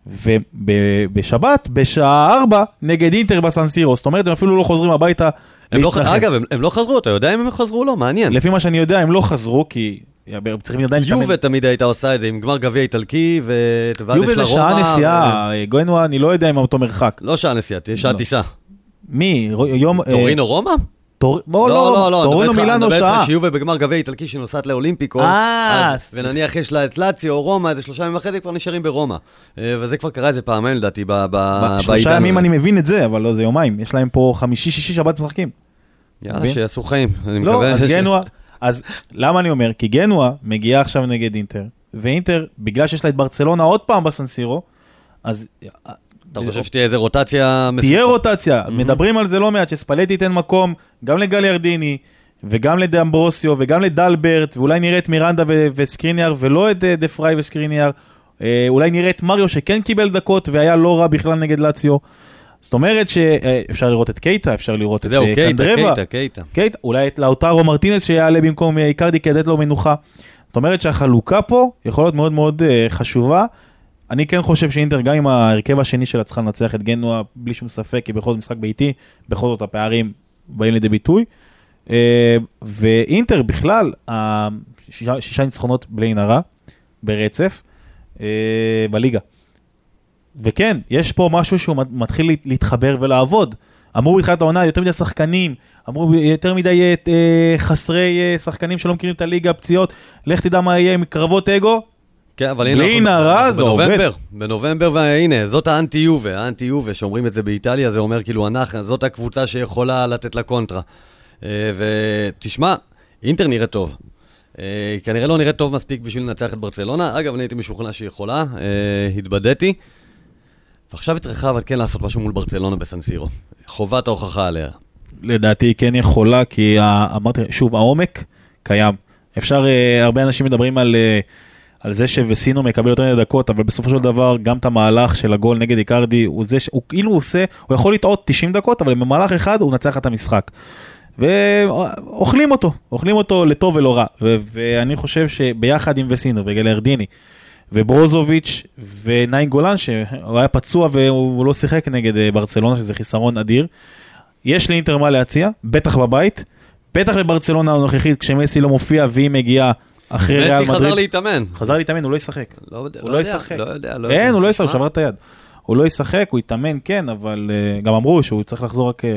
ובשבת, בשעה 4, נגד אינטר בסנסירו. זאת אומרת, הם אפילו לא חוזרים הביתה. הם לא, אגב, הם, הם לא חזרו, אתה יודע אם הם חזרו? לא, מעניין. לפי מה שאני יודע, הם לא חזרו, כי צריכים עדיין... יובה תמיד הייתה עושה את זה עם גמר גביע איטלקי, ואז יובה זה שעה נסיעה, גוינואה, אני לא יודע אם אותו מרחק. לא שעה נסיעה, תהיה שעה לא. טיסה. מי? יום... טורינו רומא? לא, לא, לא, לא, טורינו מילאנו שעה. אני מדבר איתך שיובה בגמר גביע איטלקי שנוסעת לאולימפיקו, אה, ונניח יש לה את לאצי או רומא, איזה שלושה ימים אחרי זה כבר נשארים ברומא. אה, וזה כבר קרה איזה פעמיים לדעתי בעידן הזה. שלושה ימים אני מבין את זה, אבל לא, זה יומיים. יש להם פה חמישי, שישי, שבת משחקים. יאללה, שיעשו חיים, אני מקווה. לא, אז גנואה, אז למה אני אומר? כי גנואה מגיעה עכשיו נגד אינטר, ואינטר, בגלל שיש לה את ברצלונה עוד פעם בסנסירו, אז אתה חושב שתהיה איזה רוטציה מסוימת? תהיה רוטציה, מדברים על זה לא מעט, שספלטי ייתן מקום גם לגל ירדיני, וגם לדאמברוסיו, וגם לדלברט, ואולי נראה את מירנדה וסקריניאר, ולא את אה, דה פריי וסקריניאר. אה, אולי נראה את מריו שכן קיבל דקות והיה לא רע בכלל נגד לאציו. זאת אומרת שאפשר לראות את קייטה, אפשר לראות את קנדרבה. זהו, קייטה, קייטה, קייטה. קייטה, אולי את לאוטרו מרטינס שיעלה במקום איקרדי כדי לתת לו מנוחה. זאת אומרת שהחלוקה פה יכולה להיות מאוד מאוד חשובה. אני כן חושב שאינטר, גם עם ההרכב השני שלה צריכה לנצח את גנואה, בלי שום ספק, כי בכל זאת משחק ביתי, בכל זאת הפערים באים לידי ביטוי. אה, ואינטר בכלל, שישה, שישה ניצחונות בלי נרע, ברצף, אה, בליגה. וכן, יש פה משהו שהוא מתחיל להתחבר ולעבוד. אמרו בתחילת העונה יותר מדי שחקנים, אמרו יותר מדי אה, חסרי שחקנים שלא מכירים את הליגה, פציעות, לך תדע מה יהיה עם קרבות אגו, כן, אבל הנה, בלי נערה זה עובד. בנובמבר, והנה, זאת האנטי יובה, האנטי יובה, שאומרים את זה באיטליה, זה אומר כאילו אנחנו, זאת הקבוצה שיכולה לתת לה קונטרה. אה, ותשמע, אינטר נראית טוב. אה, כנראה לא נראית טוב מספיק בשביל לנצח את ברצלונה. אגב, אני הייתי משוכנע שהיא יכולה, אה, התבדיתי. ועכשיו היא צריכה אבל כן לעשות משהו מול ברצלונה בסנסירו. חובת ההוכחה עליה. לדעתי היא כן יכולה, כי אמרתי, שוב, העומק קיים. אפשר, הרבה אנשים מדברים על... על זה שווסינו מקבל יותר מדי דקות, אבל בסופו של דבר גם את המהלך של הגול נגד איקרדי, הוא זה שהוא כאילו הוא עושה, הוא יכול לטעות 90 דקות, אבל במהלך אחד הוא נצח את המשחק. ואוכלים אותו, אוכלים אותו לטוב ולא רע. ו- ואני חושב שביחד עם וסינו וגלרדיני וברוזוביץ' וניין גולן, שהוא היה פצוע והוא לא שיחק נגד אה, ברצלונה, שזה חיסרון אדיר, יש לאינטר מה להציע, בטח בבית. בטח בברצלונה הנוכחית, כשמסי לא מופיע והיא מגיעה אחרי ריאל מדריד. מסי חזר להתאמן. חזר להתאמן, הוא לא ישחק. לא, יודע, הוא לא, לא ישחק. לא יודע, לא יודע. אין, הוא לא ישחק, הוא שבר את היד. הוא לא ישחק, הוא יתאמן כן, אבל uh, גם אמרו שהוא צריך לחזור רק uh,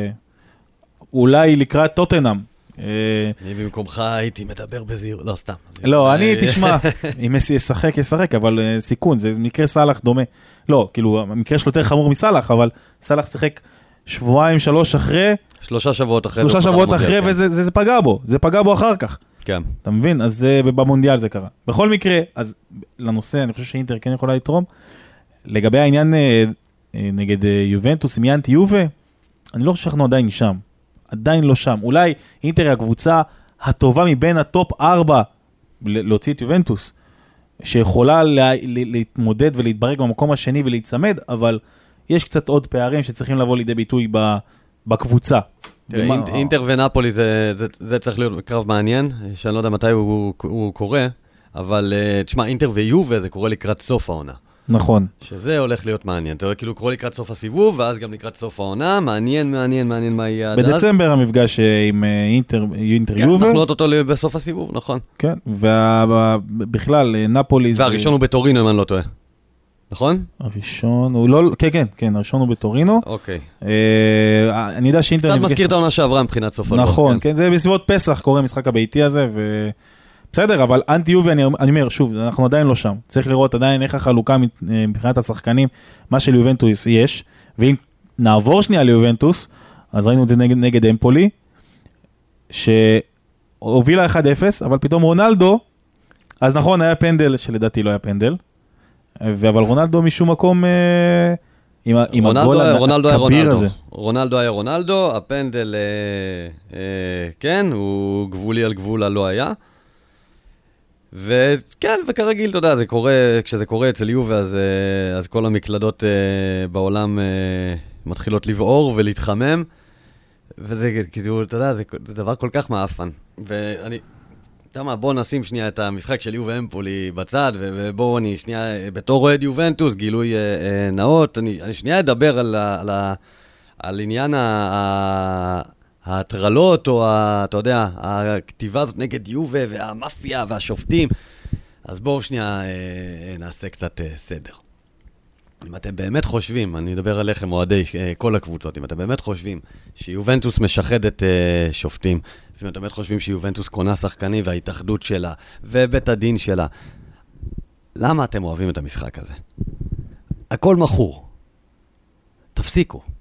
אולי לקראת טוטנאם. Uh, אני במקומך הייתי מדבר בזהירות, לא סתם. לא, אני, תשמע, אם מסי ישחק, ישחק, אבל uh, סיכון, זה מקרה סאלח דומה. לא, כאילו, המקרה שלו יותר חמור מסאלח, אבל סאלח שיחק שבועיים, שלוש אחרי. שלושה שבועות אחרי. שלושה שבועות אחרי, כן. וזה זה, זה פגע בו, זה פגע בו אחר כך. כן. אתה מבין? אז במונדיאל זה קרה. בכל מקרה, אז לנושא, אני חושב שאינטר כן יכולה לתרום. לגבי העניין נגד יובנטוס, עם ינטי יובה, אני לא חושב שאנחנו עדיין שם. עדיין לא שם. אולי אינטר היא הקבוצה הטובה מבין הטופ 4 להוציא את יובנטוס, שיכולה לה, להתמודד ולהתברג במקום השני ולהיצמד, אבל יש קצת עוד פערים שצריכים לבוא לידי ביטוי בקבוצה. תראה, אינטר ונפולי זה, זה, זה צריך להיות קרב מעניין, שאני לא יודע מתי הוא, הוא קורה, אבל אה, תשמע, אינטר ויובה זה קורה לקראת סוף העונה. נכון. שזה הולך להיות מעניין. אתה רואה, כאילו, קורה לקראת סוף הסיבוב, ואז גם לקראת סוף העונה, מעניין, מעניין, מעניין מה יהיה עד אז. בדצמבר המפגש אה, עם אה, אינטר, אינטר כן. אנחנו אותו בסוף הסיבוב, נכון. כן, ובכלל, נפולי זה... והראשון הוא בטורינו, אם אני לא טועה. נכון? הראשון, הוא לא... כן, כן, כן, הראשון הוא בטורינו. אוקיי. אה, אני יודע שאינטר... קצת מזכיר את העונה שעברה מבחינת סוף העונה. נכון, כן, זה בסביבות פסח קורה המשחק הביתי הזה, ו... בסדר, אבל אנטי יובי, אני, אני אומר, שוב, אנחנו עדיין לא שם. צריך לראות עדיין איך החלוקה אה, מבחינת השחקנים, מה שליובנטוס יש, ואם נעבור שנייה ליובנטוס, אז ראינו את זה נגד, נגד אמפולי, שהובילה 1-0, אבל פתאום רונלדו, אז נכון, היה פנדל, שלדעתי לא היה פנדל, אבל רונלדו משום מקום, אה, עם, עם רונלדו הגול רונלדו הכביר רונלדו. הזה. רונלדו היה רונלדו, הפנדל, אה, אה, כן, הוא גבולי על גבול הלא היה. וכן, וכרגיל, אתה יודע, זה קורה, כשזה קורה אצל יובה, אז, אה, אז כל המקלדות אה, בעולם אה, מתחילות לבעור ולהתחמם. וזה כאילו, אתה יודע, זה, זה דבר כל כך מעפן. ואני, אתה יודע מה, בוא נשים שנייה את המשחק של יובה אמפולי בצד, ובואו אני שנייה, בתור אוהד יובנטוס, גילוי אה, אה, נאות, אני, אני שנייה אדבר על, ה- על, על עניין ה- ההטרלות, או ה, אתה יודע, הכתיבה הזאת נגד יובה, והמאפיה, והשופטים. אז בואו שנייה אה, אה, נעשה קצת אה, סדר. אם אתם באמת חושבים, אני מדבר עליכם, אוהדי אה, כל הקבוצות, אם אתם באמת חושבים שיובנטוס משחדת אה, שופטים, ואם אתם באמת חושבים שיובנטוס קונה שחקנים וההתאחדות שלה, ובית הדין שלה, למה אתם אוהבים את המשחק הזה? הכל מכור. תפסיקו.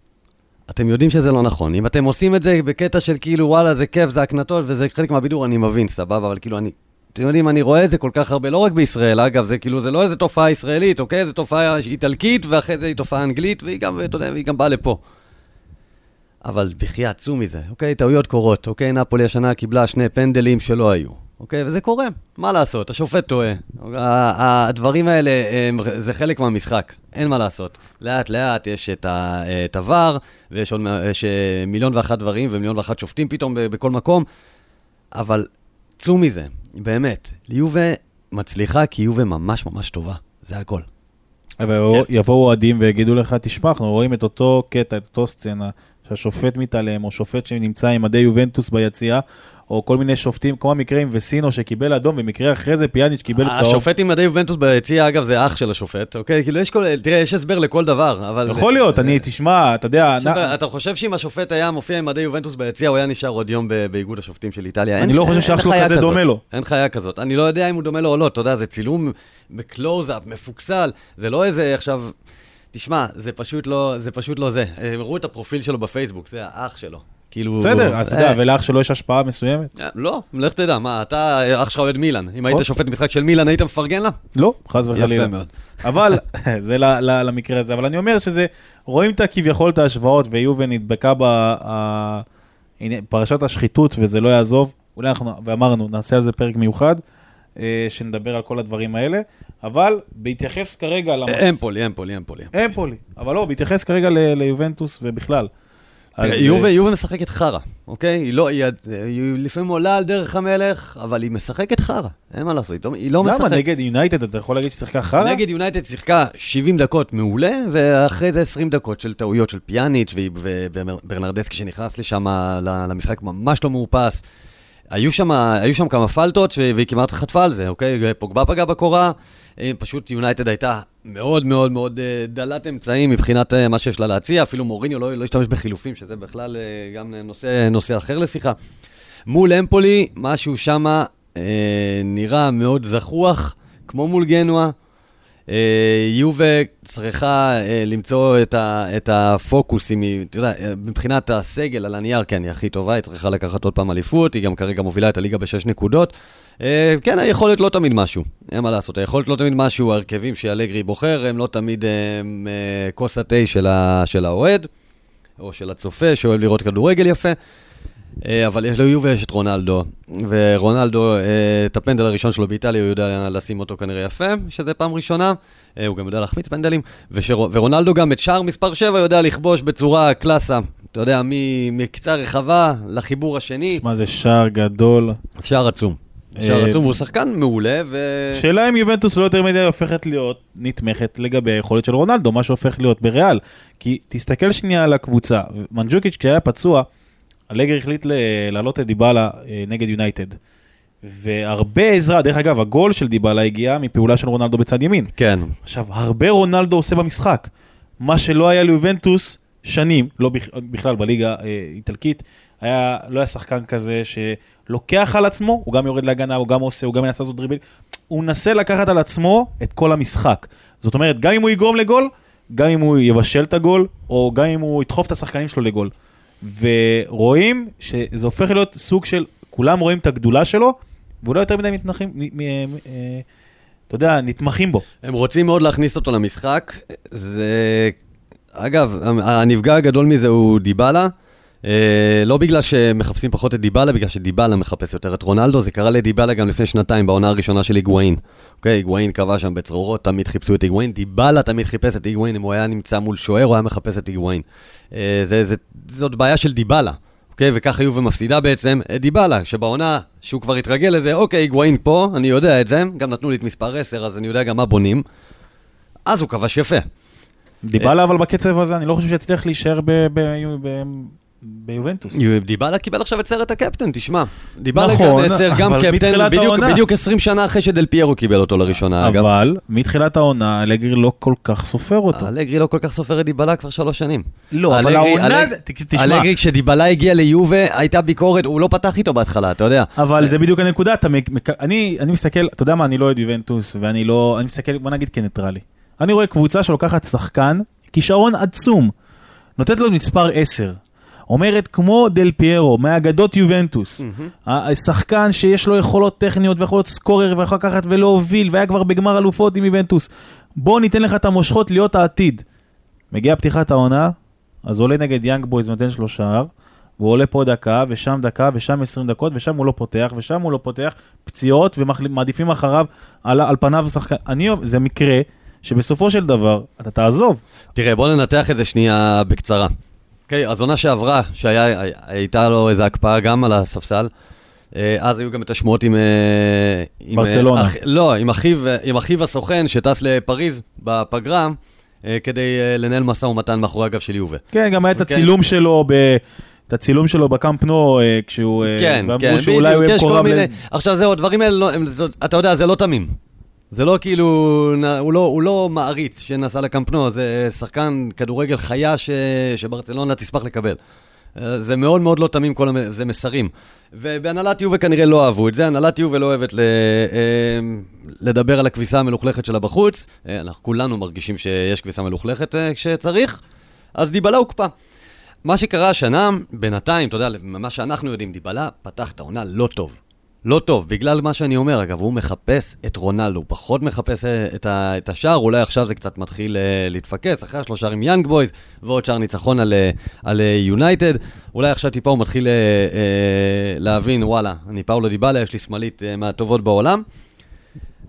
אתם יודעים שזה לא נכון. אם אתם עושים את זה בקטע של כאילו, וואלה, זה כיף, זה הקנטות וזה חלק מהבידור, אני מבין, סבבה, אבל כאילו, אני... אתם יודעים, אני רואה את זה כל כך הרבה, לא רק בישראל, אגב, זה כאילו, זה לא איזה תופעה ישראלית, אוקיי? זו תופעה איטלקית, ואחרי זה היא תופעה אנגלית, והיא גם, אתה יודע, והיא גם באה לפה. אבל בחייאת, צאו מזה, אוקיי? טעויות קורות, אוקיי? נפולי השנה קיבלה שני פנדלים שלא היו, אוקיי? וזה קורה, מה לעשות? השופט טועה. הדברים האלה, הם, זה חלק מהמשחק, אין מה לעשות. לאט-לאט יש את הוואר, ויש עוד יש, אה, מיליון ואחת דברים, ומיליון ואחת שופטים פתאום בכל מקום, אבל צאו מזה, באמת. יובה מצליחה כי יובה ממש ממש טובה, זה הכל. אבל יבואו אוהדים ויגידו לך, תשמע, אנחנו רואים את אותו קטע, את אותו סצנה, שהשופט מתעלם, או שופט שנמצא עם מדי יובנטוס ביציאה, או כל מיני שופטים, כמו המקרה עם וסינו שקיבל אדום, ומקרה אחרי זה פיאניץ' קיבל צהוב. השופט עם מדי יובנטוס ביציע, אגב, זה אח של השופט, אוקיי? כאילו, יש כל... תראה, יש הסבר לכל דבר, אבל... יכול להיות, אני, תשמע, אתה יודע, אתה חושב שאם השופט היה מופיע עם מדי יובנטוס ביציע, הוא היה נשאר עוד יום באיגוד השופטים של איטליה? אני לא חושב שאח שלו כזה. דומה לו. אין חיה כזאת. אני לא יודע אם הוא דומה לו או לא, אתה יודע, זה צילום בקלוז-אפ, מפוקסל, זה לא איזה עכשיו... תשמע, זה פשוט לא זה. פשוט לא זה. הם הראו את הפרופיל שלו בפייסבוק, זה האח שלו. כאילו... בסדר, אז אתה יודע, אה, ולאח שלו יש השפעה מסוימת? אה, לא, לך תדע, מה, אתה, אח שלך אוהד מילאן. אם היית. שופט משחק של מילאן, היית מפרגן לה? לא, חס וחלילה. יפה מאוד. אבל, זה ל- ל- למקרה הזה, אבל אני אומר שזה, רואים את הכביכול את ההשוואות, ויובן נדבקה בפרשת השחיתות וזה לא יעזוב, אולי אנחנו, ואמרנו, נעשה על זה פרק מיוחד, אה, שנדבר על כל הדברים האלה, אבל בהתייחס כרגע למצ... אמפולי, אמפולי, אמפולי. אמפולי, אבל לא, בהתייחס כרגע ליובנטוס ובכלל. תראה, אה, יובה, יובה משחקת חרא, אוקיי? היא לא, היא, היא לפעמים עולה על דרך המלך, אבל היא משחקת חרא, אין מה לעשות, היא לא, לא למה משחקת. נגד יונייטד אתה יכול להגיד ששיחקה חרא? נגד יונייטד שיחקה 70 דקות מעולה, ואחרי זה 20 דקות של טעויות של פיאניץ' וברנרדסקי שנכנס לשם למשחק ממש לא מאופס. היו שם, כמה פלטות והיא כמעט חטפה על זה, אוקיי? פוגבה פגע בקורה, אה, פשוט יונייטד הייתה מאוד מאוד מאוד אה, דלת אמצעים מבחינת אה, מה שיש לה להציע, אפילו מוריניו לא, לא השתמש בחילופים, שזה בכלל אה, גם נושא, נושא אחר לשיחה. מול אמפולי, משהו שמה אה, נראה מאוד זחוח, כמו מול גנואה. אה, יובה צריכה אה, למצוא את, ה, את הפוקוס, אם היא, אתה יודע, אה, מבחינת הסגל על הנייר, כן, היא הכי טובה, היא צריכה לקחת עוד פעם אליפות, היא גם כרגע מובילה את הליגה בשש נקודות. כן, היכולת לא תמיד משהו, אין מה לעשות, היכולת לא תמיד משהו, ההרכבים שאלגרי בוחר, הם לא תמיד כוס התה של האוהד, או של הצופה, שאוהב לראות כדורגל יפה. אה, אבל יש ליובה יש את רונלדו, ורונלדו, אה, את הפנדל הראשון שלו באיטליה, הוא יודע לשים אותו כנראה יפה, שזה פעם ראשונה, אה, הוא גם יודע להחמיץ פנדלים, ושר, ורונלדו גם את שער מספר 7 יודע לכבוש בצורה קלאסה, אתה יודע, מקצה רחבה לחיבור השני, מה זה שער גדול. שער עצום. אה, עצום, והוא שחקן מעולה, ו... שאלה אם יובנטוס לא יותר מדי הופכת להיות נתמכת לגבי היכולת של רונלדו, מה שהופך להיות בריאל. כי תסתכל שנייה על הקבוצה, מנג'וקיץ' כשהיה פצוע, אלגר החליט להעלות את דיבלה אה, נגד יונייטד. והרבה עזרה, דרך אגב, הגול של דיבלה הגיע מפעולה של רונלדו בצד ימין. כן, עכשיו, הרבה רונלדו עושה במשחק. מה שלא היה ליובנטוס שנים, לא בכ- בכלל בליגה אה, איטלקית, היה, לא היה שחקן כזה שלוקח על עצמו, הוא גם יורד להגנה, הוא גם עושה, הוא גם מנסה לעשות דריבל. הוא מנסה לקחת על עצמו את כל המשחק. זאת אומרת, גם אם הוא יגרום לגול, גם אם הוא יבשל את הגול, או גם אם הוא ידחוף את השחקנים שלו לגול. ורואים שזה הופך להיות סוג של, כולם רואים את הגדולה שלו, והוא לא יותר מדי מתנחים, אה, אתה יודע, נתמכים בו. הם רוצים מאוד להכניס אותו למשחק. זה... אגב, הנפגע הגדול מזה הוא דיבלה. אה, לא בגלל שמחפשים פחות את דיבלה, בגלל שדיבלה מחפש יותר את רונלדו. זה קרה לדיבלה גם לפני שנתיים, בעונה הראשונה של היגואין. אוקיי, היגואין קבע שם בצרורות, תמיד חיפשו את היגואין. דיבלה תמיד חיפש את היגואין, אם הוא היה נמצא מול שוער, הוא היה מחפש את היגואין. אה, זה, זאת בעיה של דיבלה. אוקיי, וככה יובל מפסידה בעצם את דיבלה, שבעונה שהוא כבר התרגל לזה, אוקיי, היגואין פה, אני יודע את זה, גם נתנו לי את מספר 10, אז אני יודע גם מה בונים. אז הוא כבש יפה. דיבלה אבל בקצב הזה, אני לא חושב שיצליח להישאר ביובנטוס. דיבלה קיבל עכשיו את סרט הקפטן, תשמע. דיבלה נכון, גם עשר, גם אבל קפטן, בדיוק. בדיוק 20 שנה אחרי שדל פיירו קיבל אותו לראשונה, אגב. אבל מתחילת העונה אלגרי לא כל כך סופר אותו. אלגרי לא כל כך סופר את דיבלה כבר שלוש שנים. לא, אבל העונה, תשמע, אלגרי, כשדיבלה הגיע ליובה, הייתה ביקורת, הוא לא פתח איתו בהתחלה, אתה יודע. אבל זה בדיוק הנקודה, אתה מק- אני אני מסתכל, אתה יודע מה, אני לא אוהד יובנטוס, ואני לא, אני מסתכל, בוא נגיד כניטרלי. אני רואה קבוצה שלוקחת שחקן, כישרון עצום, נותנת לו מספר 10. אומרת כמו דל פיירו, מאגדות יובנטוס, השחקן שיש לו יכולות טכניות ויכול להיות סקורר ויכול לקחת ולהוביל והיה כבר בגמר אלופות עם יובנטוס. בוא ניתן לך את המושכות להיות העתיד. מגיעה פתיחת העונה, אז עולה נגד יאנג בויז ונותן שלו שער, והוא עולה פה דקה, ושם דקה, ושם 20 דקות, ושם הוא לא פותח, ושם הוא לא פותח, פציעות, ומעדיפים אחריו על, על פניו שחקן. אני, זה מקרה שבסופו של דבר, אתה תעזוב. תראה, בוא ננתח את זה שנייה בקצרה. אוקיי, אז עונה שעברה, שהייתה לו איזו הקפאה גם על הספסל, אה, אז היו גם את השמועות עם... אה, עם, אה, ברצלונה. אח- לא, עם אחיו, עם אחיו הסוכן שטס לפריז בפגרה, כדי לנהל משא ומתן מאחורי הגב של יובה. כן, גם היה את אוקיי. הצילום שלו ב... את הצילום שלו בקאמפ נו, כשהוא... כן, כן, בדיוק, יש כל מיני... עכשיו זהו, הדברים האלה, לא, אתה יודע, זה לא תמים. זה לא כאילו, הוא לא, הוא לא מעריץ שנסע לקמפנו, זה שחקן כדורגל חיה ש, שברצלונה תשמח לקבל. אה, זה מאוד מאוד לא תמים, כל המ... זה מסרים. ובהנהלת יובה כנראה לא אהבו את זה, הנהלת יובה לא אוהבת ל... אה, לדבר על הכביסה המלוכלכת שלה בחוץ. אה, אנחנו כולנו מרגישים שיש כביסה מלוכלכת כשצריך, אז דיבלה הוקפא. מה שקרה השנה, בינתיים, אתה יודע, ממה שאנחנו יודעים, דיבלה פתח את העונה לא טוב. לא טוב, בגלל מה שאני אומר, אגב, הוא מחפש את רונלדו, הוא פחות מחפש אה, את, ה, את השער, אולי עכשיו זה קצת מתחיל אה, להתפקס, אחרי השלושה עם יאנג בויז, ועוד שער ניצחון על, אה, יונייטד, אולי עכשיו טיפה הוא מתחיל אה, אה, להבין, וואלה, אני פאולו דיבלה, יש לי שמאלית אה, מהטובות בעולם,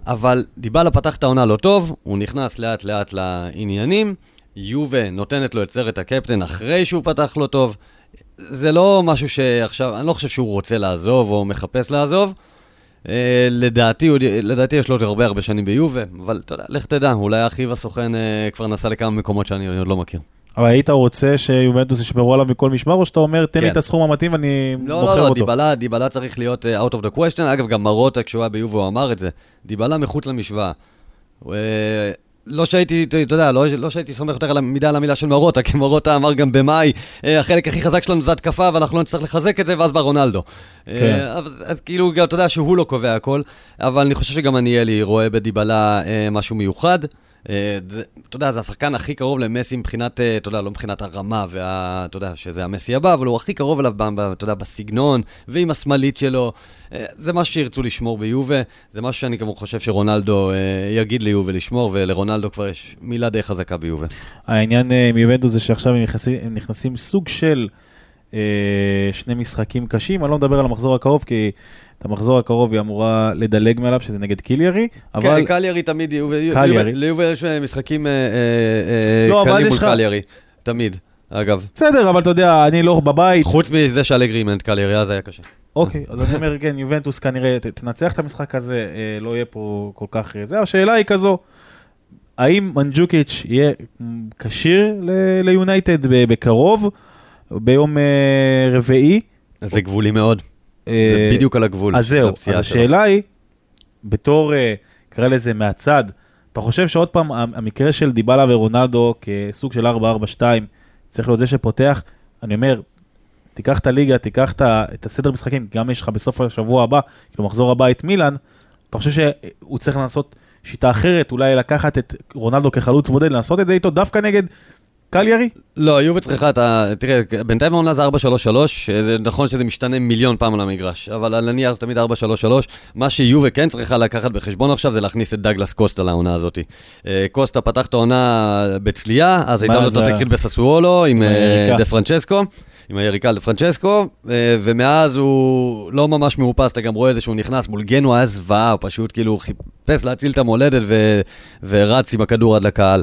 אבל דיבלה פתח את העונה לא טוב, הוא נכנס לאט לאט לעניינים, יובה נותנת לו את סרט הקפטן אחרי שהוא פתח לא טוב. זה לא משהו שעכשיו, אני לא חושב שהוא רוצה לעזוב או מחפש לעזוב. אה, לדעתי, הוא- לדעתי יש לו עוד הרבה הרבה שנים ביובה, אבל אתה יודע, לך תדע, אולי אחיו הסוכן אה, כבר נסע לכמה מקומות שאני עוד לא מכיר. אבל היית רוצה שיובנטוס ישמרו עליו מכל משמר, או שאתה אומר, תן לי כן. את הסכום המתאים ואני לא, מוכר לא, לא, אותו? דיבלה, דיבלה צריך להיות uh, out of the question. אגב, גם מרוטה, כשהוא היה ביובה, הוא אמר את זה. דיבלה מחוץ למשוואה. אה, לא שהייתי, אתה יודע, לא, לא שהייתי סומך יותר על המידה על המילה של מרוטה, כי מרוטה אמר גם במאי, אה, החלק הכי חזק שלנו זה התקפה, ואנחנו לא נצטרך לחזק את זה, ואז בא רונלדו. כן. אה, אז, אז כאילו, גם, אתה יודע שהוא לא קובע הכל, אבל אני חושב שגם עניאלי רואה בדיבלה אה, משהו מיוחד. אתה יודע, זה השחקן הכי קרוב למסי מבחינת, אה, אתה יודע, לא מבחינת הרמה, אתה יודע, שזה המסי הבא, אבל הוא הכי קרוב אליו, אתה יודע, בסגנון, ועם השמאלית שלו. אה, זה משהו שירצו לשמור ביובה, זה משהו שאני גם חושב שרונלדו אה, יגיד ליובה לשמור, ולרונלדו כבר יש מילה די חזקה ביובה. העניין עם יובנטוס זה שעכשיו הם נכנסים, סוג של שני משחקים קשים, אני לא מדבר על המחזור הקרוב, כי את המחזור הקרוב היא אמורה לדלג מעליו, שזה נגד קיליארי, אבל... כן, קליירי תמיד, קליירי. ליובה יש אה, משחקים אה, אה, לא, אה, קלים מול קליירי, תמיד, אגב. בסדר, אבל אתה יודע, אני לא בבית, חוץ מזה שאלגרי את קליירי, אז היה קשה. אוקיי, אז אני אומר, כן, יובנטוס כנראה תנצח את המשחק הזה, אה, לא יהיה פה כל כך... אה, זה, השאלה היא כזו, האם מנג'וקיץ' יהיה כשיר ליונייטד בקרוב, ביום אה, רביעי? זה גבולי מאוד. אה, זה בדיוק על הגבול. אז זהו, אז שלו. השאלה היא, בתור, אה, נקרא לזה מהצד, אתה חושב שעוד פעם המ- המקרה של דיבלה ורונלדו כסוג של 4-4-2 צריך להיות זה שפותח? אני אומר, תיקח את הליגה, תיקח את הסדר משחקים, גם יש לך בסוף השבוע הבא, כאילו מחזור הבא את מילאן, אתה חושב שהוא צריך לנסות שיטה אחרת, אולי לקחת את רונלדו כחלוץ בודד, לעשות את זה איתו דווקא נגד קליירי? לא, יובה צריכה את ה... תראה, בינתיים העונה זה 4-3-3, זה נכון שזה משתנה מיליון פעם על המגרש, אבל על הנייר זה תמיד 4-3-3. מה שיובה כן צריכה לקחת בחשבון עכשיו זה להכניס את דגלס קוסטה לעונה הזאת. אה, קוסטה פתח את העונה בצליעה, אז הייתה לו את זה? התקרית בססואלו עם אה. די פרנצ'סקו, עם היריקה די פרנצ'סקו, אה, ומאז הוא לא ממש מאופס, אתה גם רואה את זה שהוא נכנס מול גנו, היה זוועה, הוא פשוט כאילו חיפש להציל את המולדת ורץ עם הכדור עד לקהל.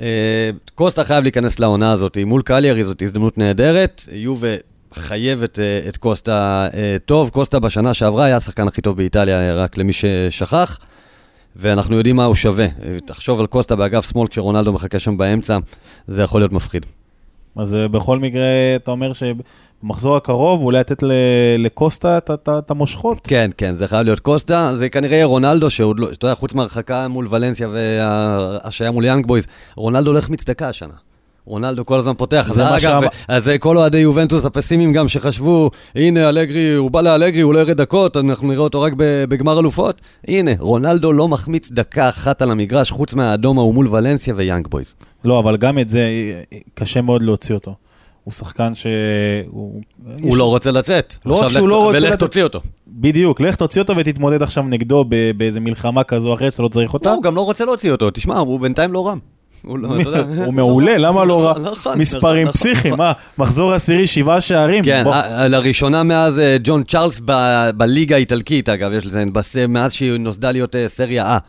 אה, קוסטה חייב להיכנס לעונה הזאת, מול קליירי זאת הזדמנות נהדרת, יובה חייבת אה, את קוסטה אה, טוב, קוסטה בשנה שעברה היה השחקן הכי טוב באיטליה, רק למי ששכח, ואנחנו יודעים מה הוא שווה. תחשוב על קוסטה באגף שמאל כשרונלדו מחכה שם באמצע, זה יכול להיות מפחיד. אז בכל מקרה, אתה אומר שבמחזור הקרוב אולי לתת לקוסטה את- המושכות? כן, כן, זה חייב להיות קוסטה, זה כנראה יהיה רונלדו, שעוד לא, אתה יודע, חוץ מהרחקה מול ולנסיה והשעיה מול יאנג בויז, רונלדו הולך מצדקה השנה. רונלדו כל הזמן פותח. זה אגב, שאמר- אז אה, כל אוהדי יובנטוס הפסימיים גם שחשבו, הנה אלגרי, הוא בא לאלגרי, הוא לא ירד דקות, אנחנו נראה אותו רק בגמר אלופות. הנה, רונלדו לא מחמיץ דקה אחת על המגרש, חוץ מהאדום ההוא מול ולנסיה ויאנג בויז. לא, אבל גם את זה אה, קשה מאוד להוציא אותו. הוא שחקן שהוא... הוא לא רוצה לצאת. לא רק שהוא לא רוצה ולך לצאת- תוציא אותו. בדיוק, לך תוציא אותו ותתמודד עכשיו נגדו באיזה מלחמה כזו או אחרת שאתה לא צריך אותה. לא, הוא גם לא רוצה להוציא אותו, תשמע, הוא בינתיים לא רם. הוא לא. הוא מעולה, למה לא רע? נכון, מספרים נכון, פסיכיים, נכון. מה, מחזור עשירי, שבעה שערים? כן, לראשונה מאז אה, ג'ון צ'ארלס בליגה האיטלקית, אגב, יש לציין, בס- מאז שהיא נוסדה להיות אה, סריה A,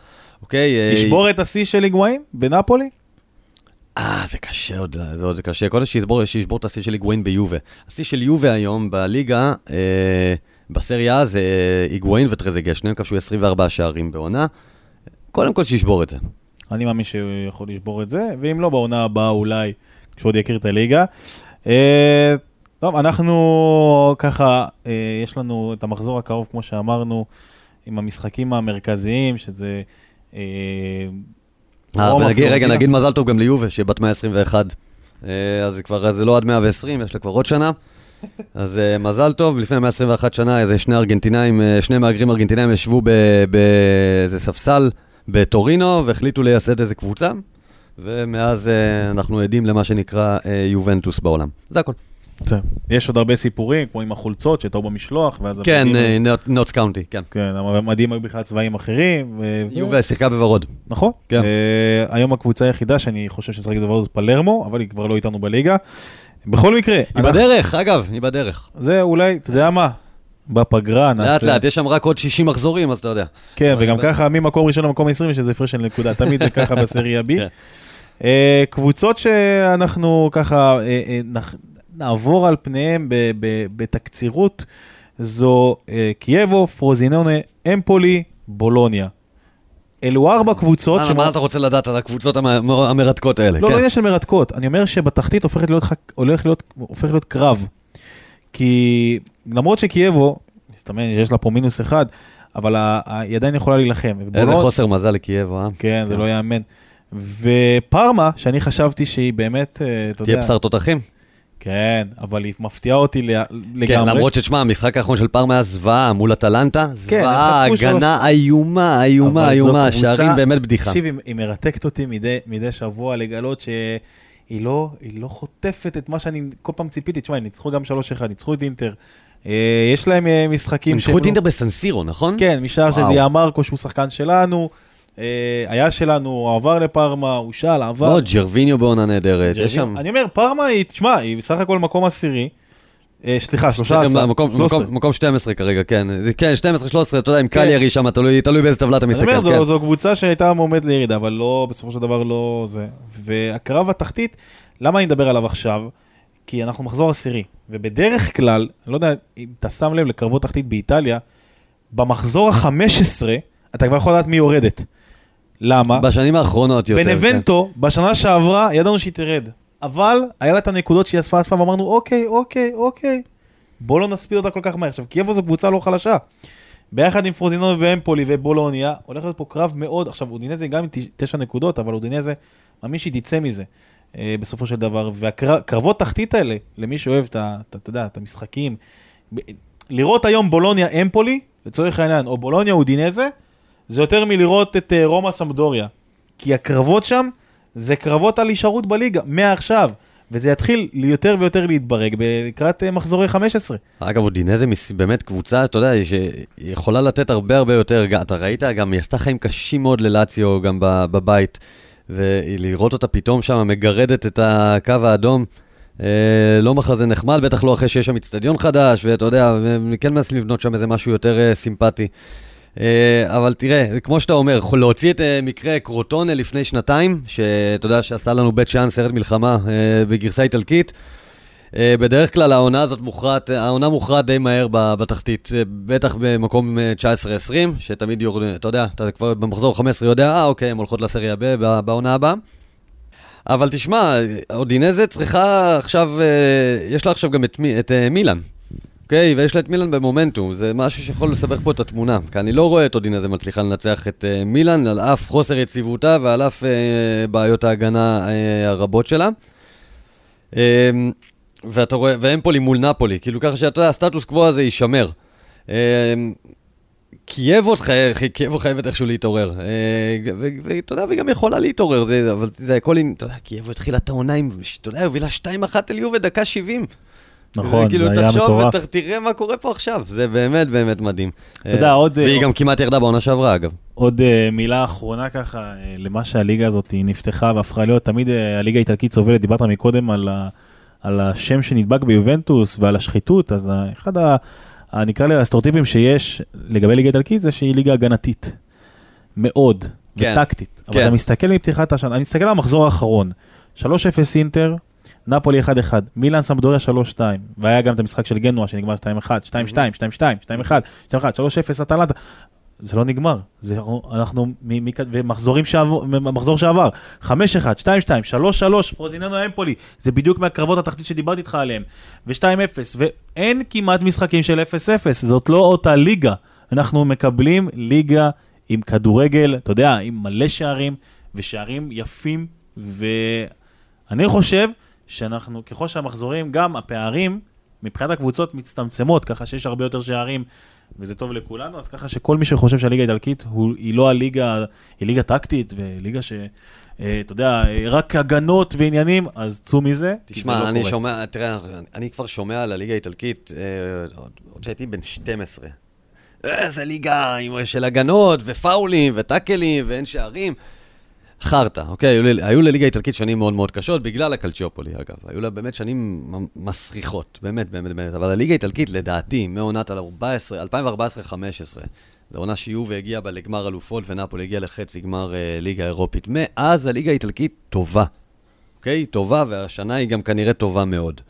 אוקיי? אה, לשבור את השיא של היגואין בנפולי? אה, זה קשה עוד, זה עוד קשה. קודם שישבור, שישבור את השיא של היגואין ביובה. השיא של יובה היום בליגה, אה, בסריה זה היגואין וטרזגה, שניהם כבשו 24 שערים בעונה. קודם כל שישבור את זה. אני מאמין שהוא יכול לשבור את זה, ואם לא, בעונה הבאה אולי, כשעוד יכיר את הליגה. אה, טוב, אנחנו ככה, אה, יש לנו את המחזור הקרוב, כמו שאמרנו, עם המשחקים המרכזיים, שזה... אה, אה, רגע, פלורנטינה. נגיד מזל טוב גם ליובה, שהיא בת 121. אה, אז זה כבר, זה לא עד 120, יש לה כבר עוד שנה. אז אה, מזל טוב, לפני 121 שנה איזה שני ארגנטינאים, אה, שני מהגרים ארגנטינאים ישבו באיזה ספסל בטורינו והחליטו לייסד איזה קבוצה, ומאז אה, אנחנו עדים למה שנקרא אה, יובנטוס בעולם. זה הכל. יש עוד הרבה סיפורים, כמו עם החולצות שטעו במשלוח, ואז... כן, המדים- נוטס קאונטי, כן. כן, המדים היו בכלל צבעים אחרים. יובה שיחקה בוורוד. נכון. כן. אה, היום הקבוצה היחידה שאני חושב שמשחקת בוורוד זה פלרמו, אבל היא כבר לא איתנו בליגה. בכל מקרה, היא בדרך, אגב, היא בדרך. זה אולי, אתה יודע מה? בפגרה נעשה... לאט לאט, יש שם רק עוד 60 מחזורים, אז אתה יודע. כן, וגם ככה ממקום ראשון למקום 20 יש איזה הפרש של נקודה, תמיד זה ככה בסריה B. כן. אה, קבוצות שאנחנו ככה אה, אה, נעבור על פניהם בתקצירות, זו אה, קייבו, פרוזינונה, אמפולי, בולוניה. אלו ארבע קבוצות מה- מה אתה רוצה לדעת על הקבוצות המ- המרתקות האלה? לא, כן. לא עניין של מרתקות, אני אומר שבתחתית הופכת להיות, חק- הולך להיות, הופך להיות קרב. כי למרות שקייבו, מסתמן שיש לה פה מינוס אחד, אבל היא עדיין יכולה להילחם. איזה חוסר מזל לקייב, אה? כן, זה כן. לא יאמן. ופרמה, שאני חשבתי שהיא באמת, אה, אתה תהיה יודע, בשר תותחים. כן, אבל היא מפתיעה אותי ל- כן, לגמרי. למרות שתשמע, המשחק האחרון של פארמה היה זוועה מול אטלנטה, זוועה, הם חטפו הגנה איומה, איומה, איומה, שערים באמת בדיחה. תקשיב, היא- מרתקת אותי מדי, שבוע לגלות שהיא לא, היא לא חוטפת את מה שאני כל פעם ציפיתי. תשמע, הם ניצחו גם 3-1, ניצחו את אינטר. אה, יש להם אה, משחקים... הם ניצחו את לא- אינטר בסנסירו, נכון? כן, משער של. דיאמרקו, שהוא שחקן שלנו. אה, היה שלנו, הוא עבר לפרמה, הוא שאל, עבר. לא, ג'רוויניו בעונה נהדרת, יש שם... אני אומר, פרמה היא, תשמע, היא בסך הכל מקום עשירי. אה, סליחה, שתי- 13. מקום- 13. מקום- מקום 12 כרגע, כן. כן, 12-13, אתה יודע, עם כן. קליירי שם, תלוי באיזה טבלה אתה אני מסתכל, אומר, זו, כן. זו קבוצה שהייתה מועמדת לירידה, אבל לא, בסופו של דבר לא זה. והקרב התחתית, למה אני מדבר עליו עכשיו? כי אנחנו מחזור עשירי. ובדרך כלל, אני לא יודע אם אתה שם לב לקרבות תחתית באיטליה, במחזור ה-15 אתה כבר יכול לדעת מי יורדת. למה? בשנים האחרונות יותר. בנבנטו, בשנה שעברה, ידענו שהיא תרד. אבל היה לה את הנקודות שהיא אספה אספה ואמרנו, אוקיי, אוקיי, אוקיי, בוא לא נספיד אותה כל כך מהר. עכשיו, קייבו זו קבוצה לא חלשה. ביחד עם פרוזינון ואמפולי ובולוניה, הולך להיות פה קרב מאוד, עכשיו אודינזה גם עם תש- תשע נקודות, אבל אודינזה, מאמין שהיא תצא מזה אה, בסופו של דבר. והקרבות תחתית האלה, למי שאוהב את את אתה יודע, את המשחקים, לראות היום בולוניה אמפולי, לצורך העניין, או בולוניה אודינזה, זה יותר מלראות את אה, רומא סמדוריה. כי הקרבות שם, זה קרבות על הישארות בליגה, מעכשיו. וזה יתחיל יותר ויותר להתברג לקראת אה, מחזורי 15. אגב, אודינזה באמת קבוצה, אתה יודע, שיכולה לתת הרבה הרבה יותר, אתה ראית, גם היא עשתה חיים קשים מאוד ללאציו גם בבית, ולראות אותה פתאום שם מגרדת את הקו האדום, אה, לא מחזה נחמד, בטח לא אחרי שיש שם אצטדיון חדש, ואתה יודע, כן מנסים לבנות שם איזה משהו יותר אה, סימפטי. אה, אבל תראה, כמו שאתה אומר, להוציא את אה, מקרה קרוטונה לפני שנתיים, שאתה יודע שעשה לנו בית שאן סרט מלחמה אה, בגרסה איטלקית. בדרך כלל העונה הזאת מוכרעת, העונה מוכרעת די מהר בתחתית, בטח במקום אה, 19-20, שתמיד יורד, אתה יודע, אתה כבר במחזור 15 יודע, אה אוקיי, הן הולכות לסריה ב בעונה הבאה. אבל תשמע, אודינזה צריכה עכשיו, יש לה עכשיו גם את, את מילאן. אוקיי, ויש לה את מילאן במומנטום, זה משהו שיכול לסבך פה את התמונה. כי אני לא רואה את אודינזה מצליחה לנצח את uh, מילאן, על אף חוסר יציבותה ועל אף uh, בעיות ההגנה uh, הרבות שלה. Um, ואתה רואה, ואמפולי מול נפולי, כאילו ככה שאתה הסטטוס קוו הזה יישמר. Um, חי- קייבו חייבת איכשהו להתעורר. ואתה יודע, והיא גם יכולה להתעורר, זה, אבל זה הכל, אתה יודע, קייבו התחילה את העונה עם, אתה יודע, הובילה 2-1 על יובה דקה 70. נכון, כאילו, זה היה תחשוב מטורף. ותראה מה קורה פה עכשיו, זה באמת באמת מדהים. אתה יודע, עוד- והיא גם כמעט ירדה בעונה שעברה, אגב. עוד uh, מילה אחרונה ככה, למה שהליגה הזאת נפתחה והפכה להיות, תמיד הליגה האיטלקית סובלת, דיברת מקודם על, השם שנדבק ביובנטוס ועל השחיתות, אז אחד ה... נקרא לזה הסטריאוטיפים שיש לגבי ליגה איטלקית זה שהיא ליגה הגנתית. מאוד, כן, וטקטית. אבל כן. אתה מסתכל מפתיחת השנה, אני מסתכל על המחזור האחרון, 3-0 אינטר, נפולי 1-1, מילאן סמדוריה 3-2, והיה גם את המשחק של גנואה שנגמר 2-1, 2-2, 2-2, 2-1, 2-1, 3-0 אטלנטה. זה לא נגמר, זה אנחנו, מ- מ- ומחזורים שעבר, מחזור שעבר, 5-1, 2-2, 3-3, פרוזיננו אמפולי, זה בדיוק מהקרבות התחתית שדיברתי איתך עליהם, ו-2-0, ואין כמעט משחקים של 0-0, זאת לא אותה ליגה, אנחנו מקבלים ליגה עם כדורגל, אתה יודע, עם מלא שערים, ושערים יפים, ואני חושב שאנחנו, ככל שהמחזורים, גם הפערים, מבחינת הקבוצות מצטמצמות, ככה שיש הרבה יותר שערים, וזה טוב לכולנו, אז ככה שכל מי שחושב שהליגה האיטלקית היא לא הליגה, היא ליגה טקטית, וליגה ש... אה, אתה יודע, אה, רק הגנות ועניינים, אז צאו מזה, תשמע, לא אני קורה. שומע, תראה, אני כבר שומע על הליגה האיטלקית, אה, עוד שהייתי בן 12. איזה ליגה של הגנות, ופאולים, וטאקלים, ואין שערים. חרטא, אוקיי? היו, היו לליגה האיטלקית שנים מאוד מאוד קשות, בגלל הקלצ'יופולי, אגב. היו לה באמת שנים מסריחות, באמת, באמת, באמת. אבל הליגה האיטלקית, לדעתי, מעונת על 14, 2014-2015, זו עונה שיובה הגיעה בה לגמר אלופות, ונפולי הגיעה לחצי גמר אה, ליגה אירופית. מאז הליגה האיטלקית טובה, אוקיי? טובה, והשנה היא גם כנראה טובה מאוד.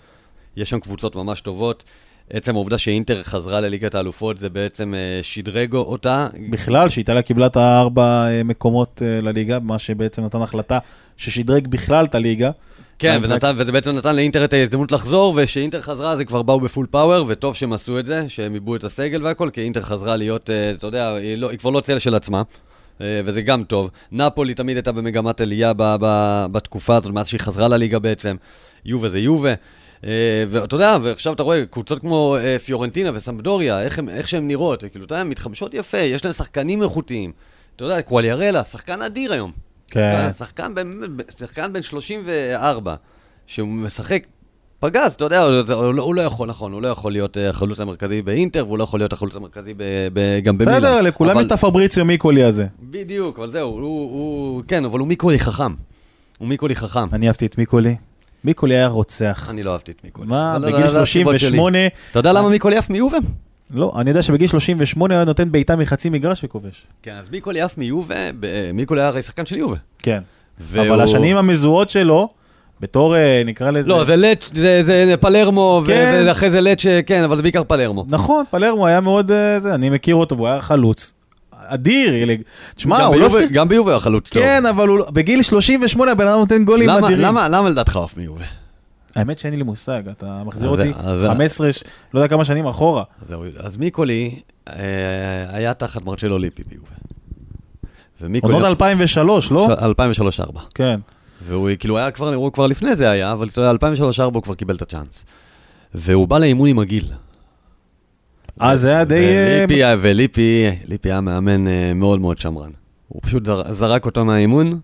יש שם קבוצות ממש טובות. עצם העובדה שאינטר חזרה לליגת האלופות, זה בעצם אה, שדרג אותה. בכלל, שאיטליה קיבלה את הארבע אה, מקומות אה, לליגה, מה שבעצם נתן החלטה ששדרג בכלל את הליגה. כן, ונתן, וזה בעצם נתן לאינטר את ההזדמנות לחזור, וכשאינטר חזרה אז הם כבר באו בפול פאוור, וטוב שהם עשו את זה, שהם עיבו את הסגל והכל, כי אינטר חזרה להיות, אתה יודע, היא, לא, היא כבר לא צל של עצמה, וזה גם טוב. נפולי תמיד הייתה במגמת עלייה ב, ב, בתקופה הזאת, מאז שהיא חזרה לליגה בעצם. יובה זה יובה. אה, ואתה יודע, ועכשיו אתה רואה קבוצות כמו אה, פיורנטינה וסמבדוריה, איך, הם, איך שהן נראות, כאילו, אתה יודע, הן מתחמשות יפה, יש להן שחקנים איכותיים. אתה יודע, קואליארלה, שחקן אדיר היום. כן. שחקן, שחקן בן 34, שהוא משחק פגז, אתה יודע, הוא, הוא, לא- הוא לא יכול, נכון, הוא לא יכול להיות אה, החלוץ המרכזי באינטר, והוא לא יכול להיות החלוץ המרכזי ב, ב, גם במילאן. בסדר, לכולם אבל- יש את הפבריציו מיקולי הזה. בדיוק, אבל זהו, הוא, הוא, כן, אבל הוא מיקולי חכם. הוא מיקולי חכם. אני אהבתי את מיקולי. מיקולי היה רוצח. אני לא אהבתי את מיקולי. מה, בגיל זה הסיבות שלי. 38, אתה יודע למה מיקולי עף מיובה? לא, אני יודע שבגיל 38 היה נותן בעיטה מחצי מגרש וכובש. כן, אז מיקולי עף מיובה, מיקולי היה הרי שחקן של יובה. כן. אבל השנים המזוהות שלו, בתור, אה, נקרא לזה... לא, זה לץ', זה, זה פלרמו, כן. ואחרי זה לץ', כן, אבל זה בעיקר פלרמו. נכון, פלרמו היה מאוד, אה, זה, אני מכיר אותו, והוא היה חלוץ. אדיר. תשמע, גם הוא לא... ביובה- שיחק- גם ביובה היה חלוץ טוב. כן, אבל הוא לא- בגיל 38 הבן אדם נותן גולים למה, אדירים. למה, לדעתך עף מיובה? האמת שאין לי מושג, אתה מחזיר אותי זה- אז זה- 15, ש- לא יודע כמה שנים אחורה. אז מיקולי אה, היה תחת מרצ'לו ליפי ביובה. ומיקולי... עונות 2003, לא? 2003-2004. כן. והוא כאילו היה כבר, הוא כבר לפני זה היה, אבל אתה יודע, 2003-2004 הוא כבר קיבל את הצ'אנס. והוא בא לאימון עם הגיל. אה, זה היה די... אה, וליפי, וליפי, ליפי היה מאמן אה, מאוד מאוד שמרן. הוא פשוט זר- זרק אותו מהאימון,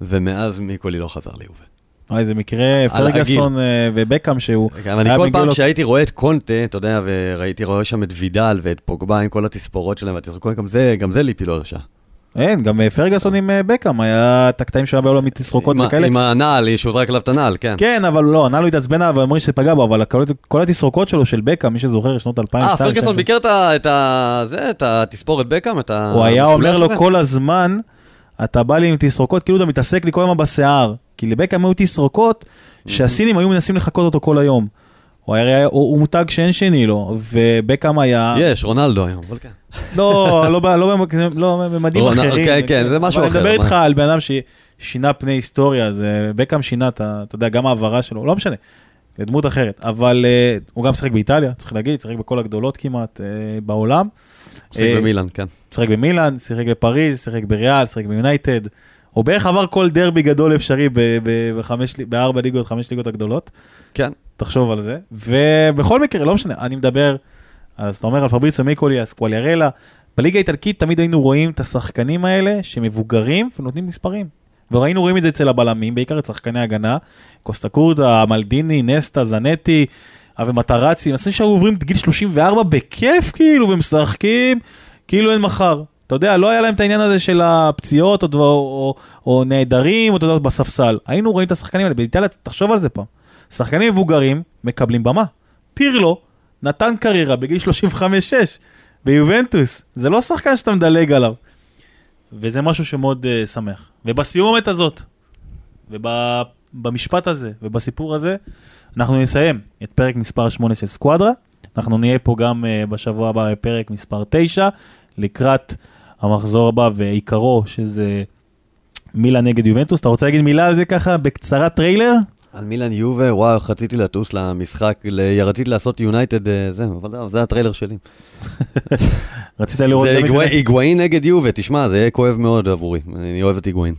ומאז מיקולי לא חזר ליובה. וואי, זה מקרה פרגסון ובקאם שהוא... גם אני היה כל פעם שהייתי רואה את קונטה, אתה יודע, וראיתי, רואה שם את וידל ואת פוגבה עם כל התספורות שלהם, גם זה, גם זה ליפי לא הרשה. אין, גם אה, פרגסון עם אה, בקאם, היה את הקטעים שהיה בעולם מתסרוקות וכאלה. עם הנעל, שהוא זרק עליו את הנעל, כן. כן, אבל לא, ענה לו התעצבנה ואמרים שזה פגע בו, אבל כל- התסרוקות שלו של בקאם, מי שזוכר, שנות 2000. אה, פרגסון ביקר את ה-. זה, את התספורת בקאם, את ה... הוא היה אומר לו? כל הזמן, אתה בא לי עם תסרוקות, כאילו אתה מתעסק לי כל הזמן בשיער. כי לבקאם היו תסרוקות שהסינים היו מנסים לחקות אותו כל היום. הוא היה, הוא, הוא מותג שאין שני לו, ובקאם היה, יש, רונלדו היום, אבל כן. לא, לא, לא, במק- לא בממדים רונל- אחרים. כן, כן, זה משהו אחר, אני מדבר? איתך על בן אדם ששינה פני היסטוריה, זה בקאם שינה, אתה אתה יודע, גם העברה שלו, לא משנה, לדמות אחרת, אבל אה, הוא גם שיחק באיטליה, צריך להגיד, שיחק בכל הגדולות כמעט אה, בעולם. שיחק אה, במילאן, כן. שיחק במילאן, שיחק בפריז, שיחק בריאל, שיחק ביונייטד. הוא בערך עבר כל דרבי גדול אפשרי בארבע ליגות, חמש ליגות הגדולות. כן. תחשוב על זה. ובכל מקרה, לא משנה, אני מדבר, אז אתה אומר על פבריצו מיקולי, אז קואליארלה. בליגה האיטלקית תמיד היינו רואים את השחקנים האלה שמבוגרים ונותנים מספרים. וראינו רואים את זה אצל הבלמים, בעיקר את שחקני הגנה, קוסטה קורדה, מלדיני, נסטה, זנטי, ומטרצי, אנשים שהיו עוברים את גיל 34 בכיף כאילו, ומשחקים כאילו אין מחר. אתה יודע, לא היה להם את העניין הזה של הפציעות או, דבר, או, או נעדרים, או אתה יודע, בספסל. היינו רואים את השחקנים האלה, באיטליה, תחשוב על זה פעם. שחקנים מבוגרים מקבלים במה. פירלו נתן קריירה בגיל 35-6 ביובנטוס. זה לא שחקן שאתה מדלג עליו. וזה משהו שמאוד uh, שמח. ובסיומת הזאת, ובמשפט הזה, ובסיפור הזה, אנחנו נסיים את פרק מספר 8 של סקואדרה. אנחנו נהיה פה גם אה, בשבוע הבא בפרק מספר 9, לקראת המחזור הבא ועיקרו, שזה מילאן נגד יובנטוס. אתה רוצה להגיד מילה על זה ככה, בקצרה טריילר? על מילאן יובה, וואו, רציתי לטוס למשחק, ל- רציתי לעשות יונייטד, אה, זה, אבל לא, זה הטריילר שלי. רצית לראות... זה? היגואין נגד יובה, תשמע, זה יהיה כואב מאוד עבורי, אני אוהב את היגואין.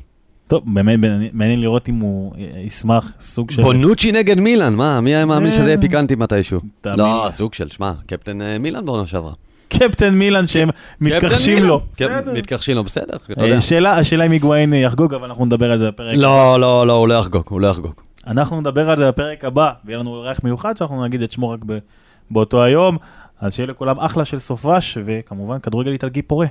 טוב, באמת מעניין- לראות אם הוא אה, ישמח, סוג של... בונוצ'י נגד מילאן, מה, מי היה מאמין שזה יהיה אה. פיקנטי מתישהו? לא. סוג של, שמע, קפטן אה, מילאן בעונה שעברה. קפטן מילאן שהם מתכחשים לו. מתכחשים לו, בסדר, אתה אה, השאלה אם היגואין יחגוג, אבל אנחנו נדבר על זה בפרק. לא, לא, לא, הוא לא יחגוג, הוא לא יחגוג. אנחנו נדבר על זה בפרק הבא, ויהיה לנו אורח מיוחד שאנחנו נגיד את שמו רק באותו היום. אז שיהיה לכולם אחלה של סופש, וכמובן כדורגל איטלקי פורה.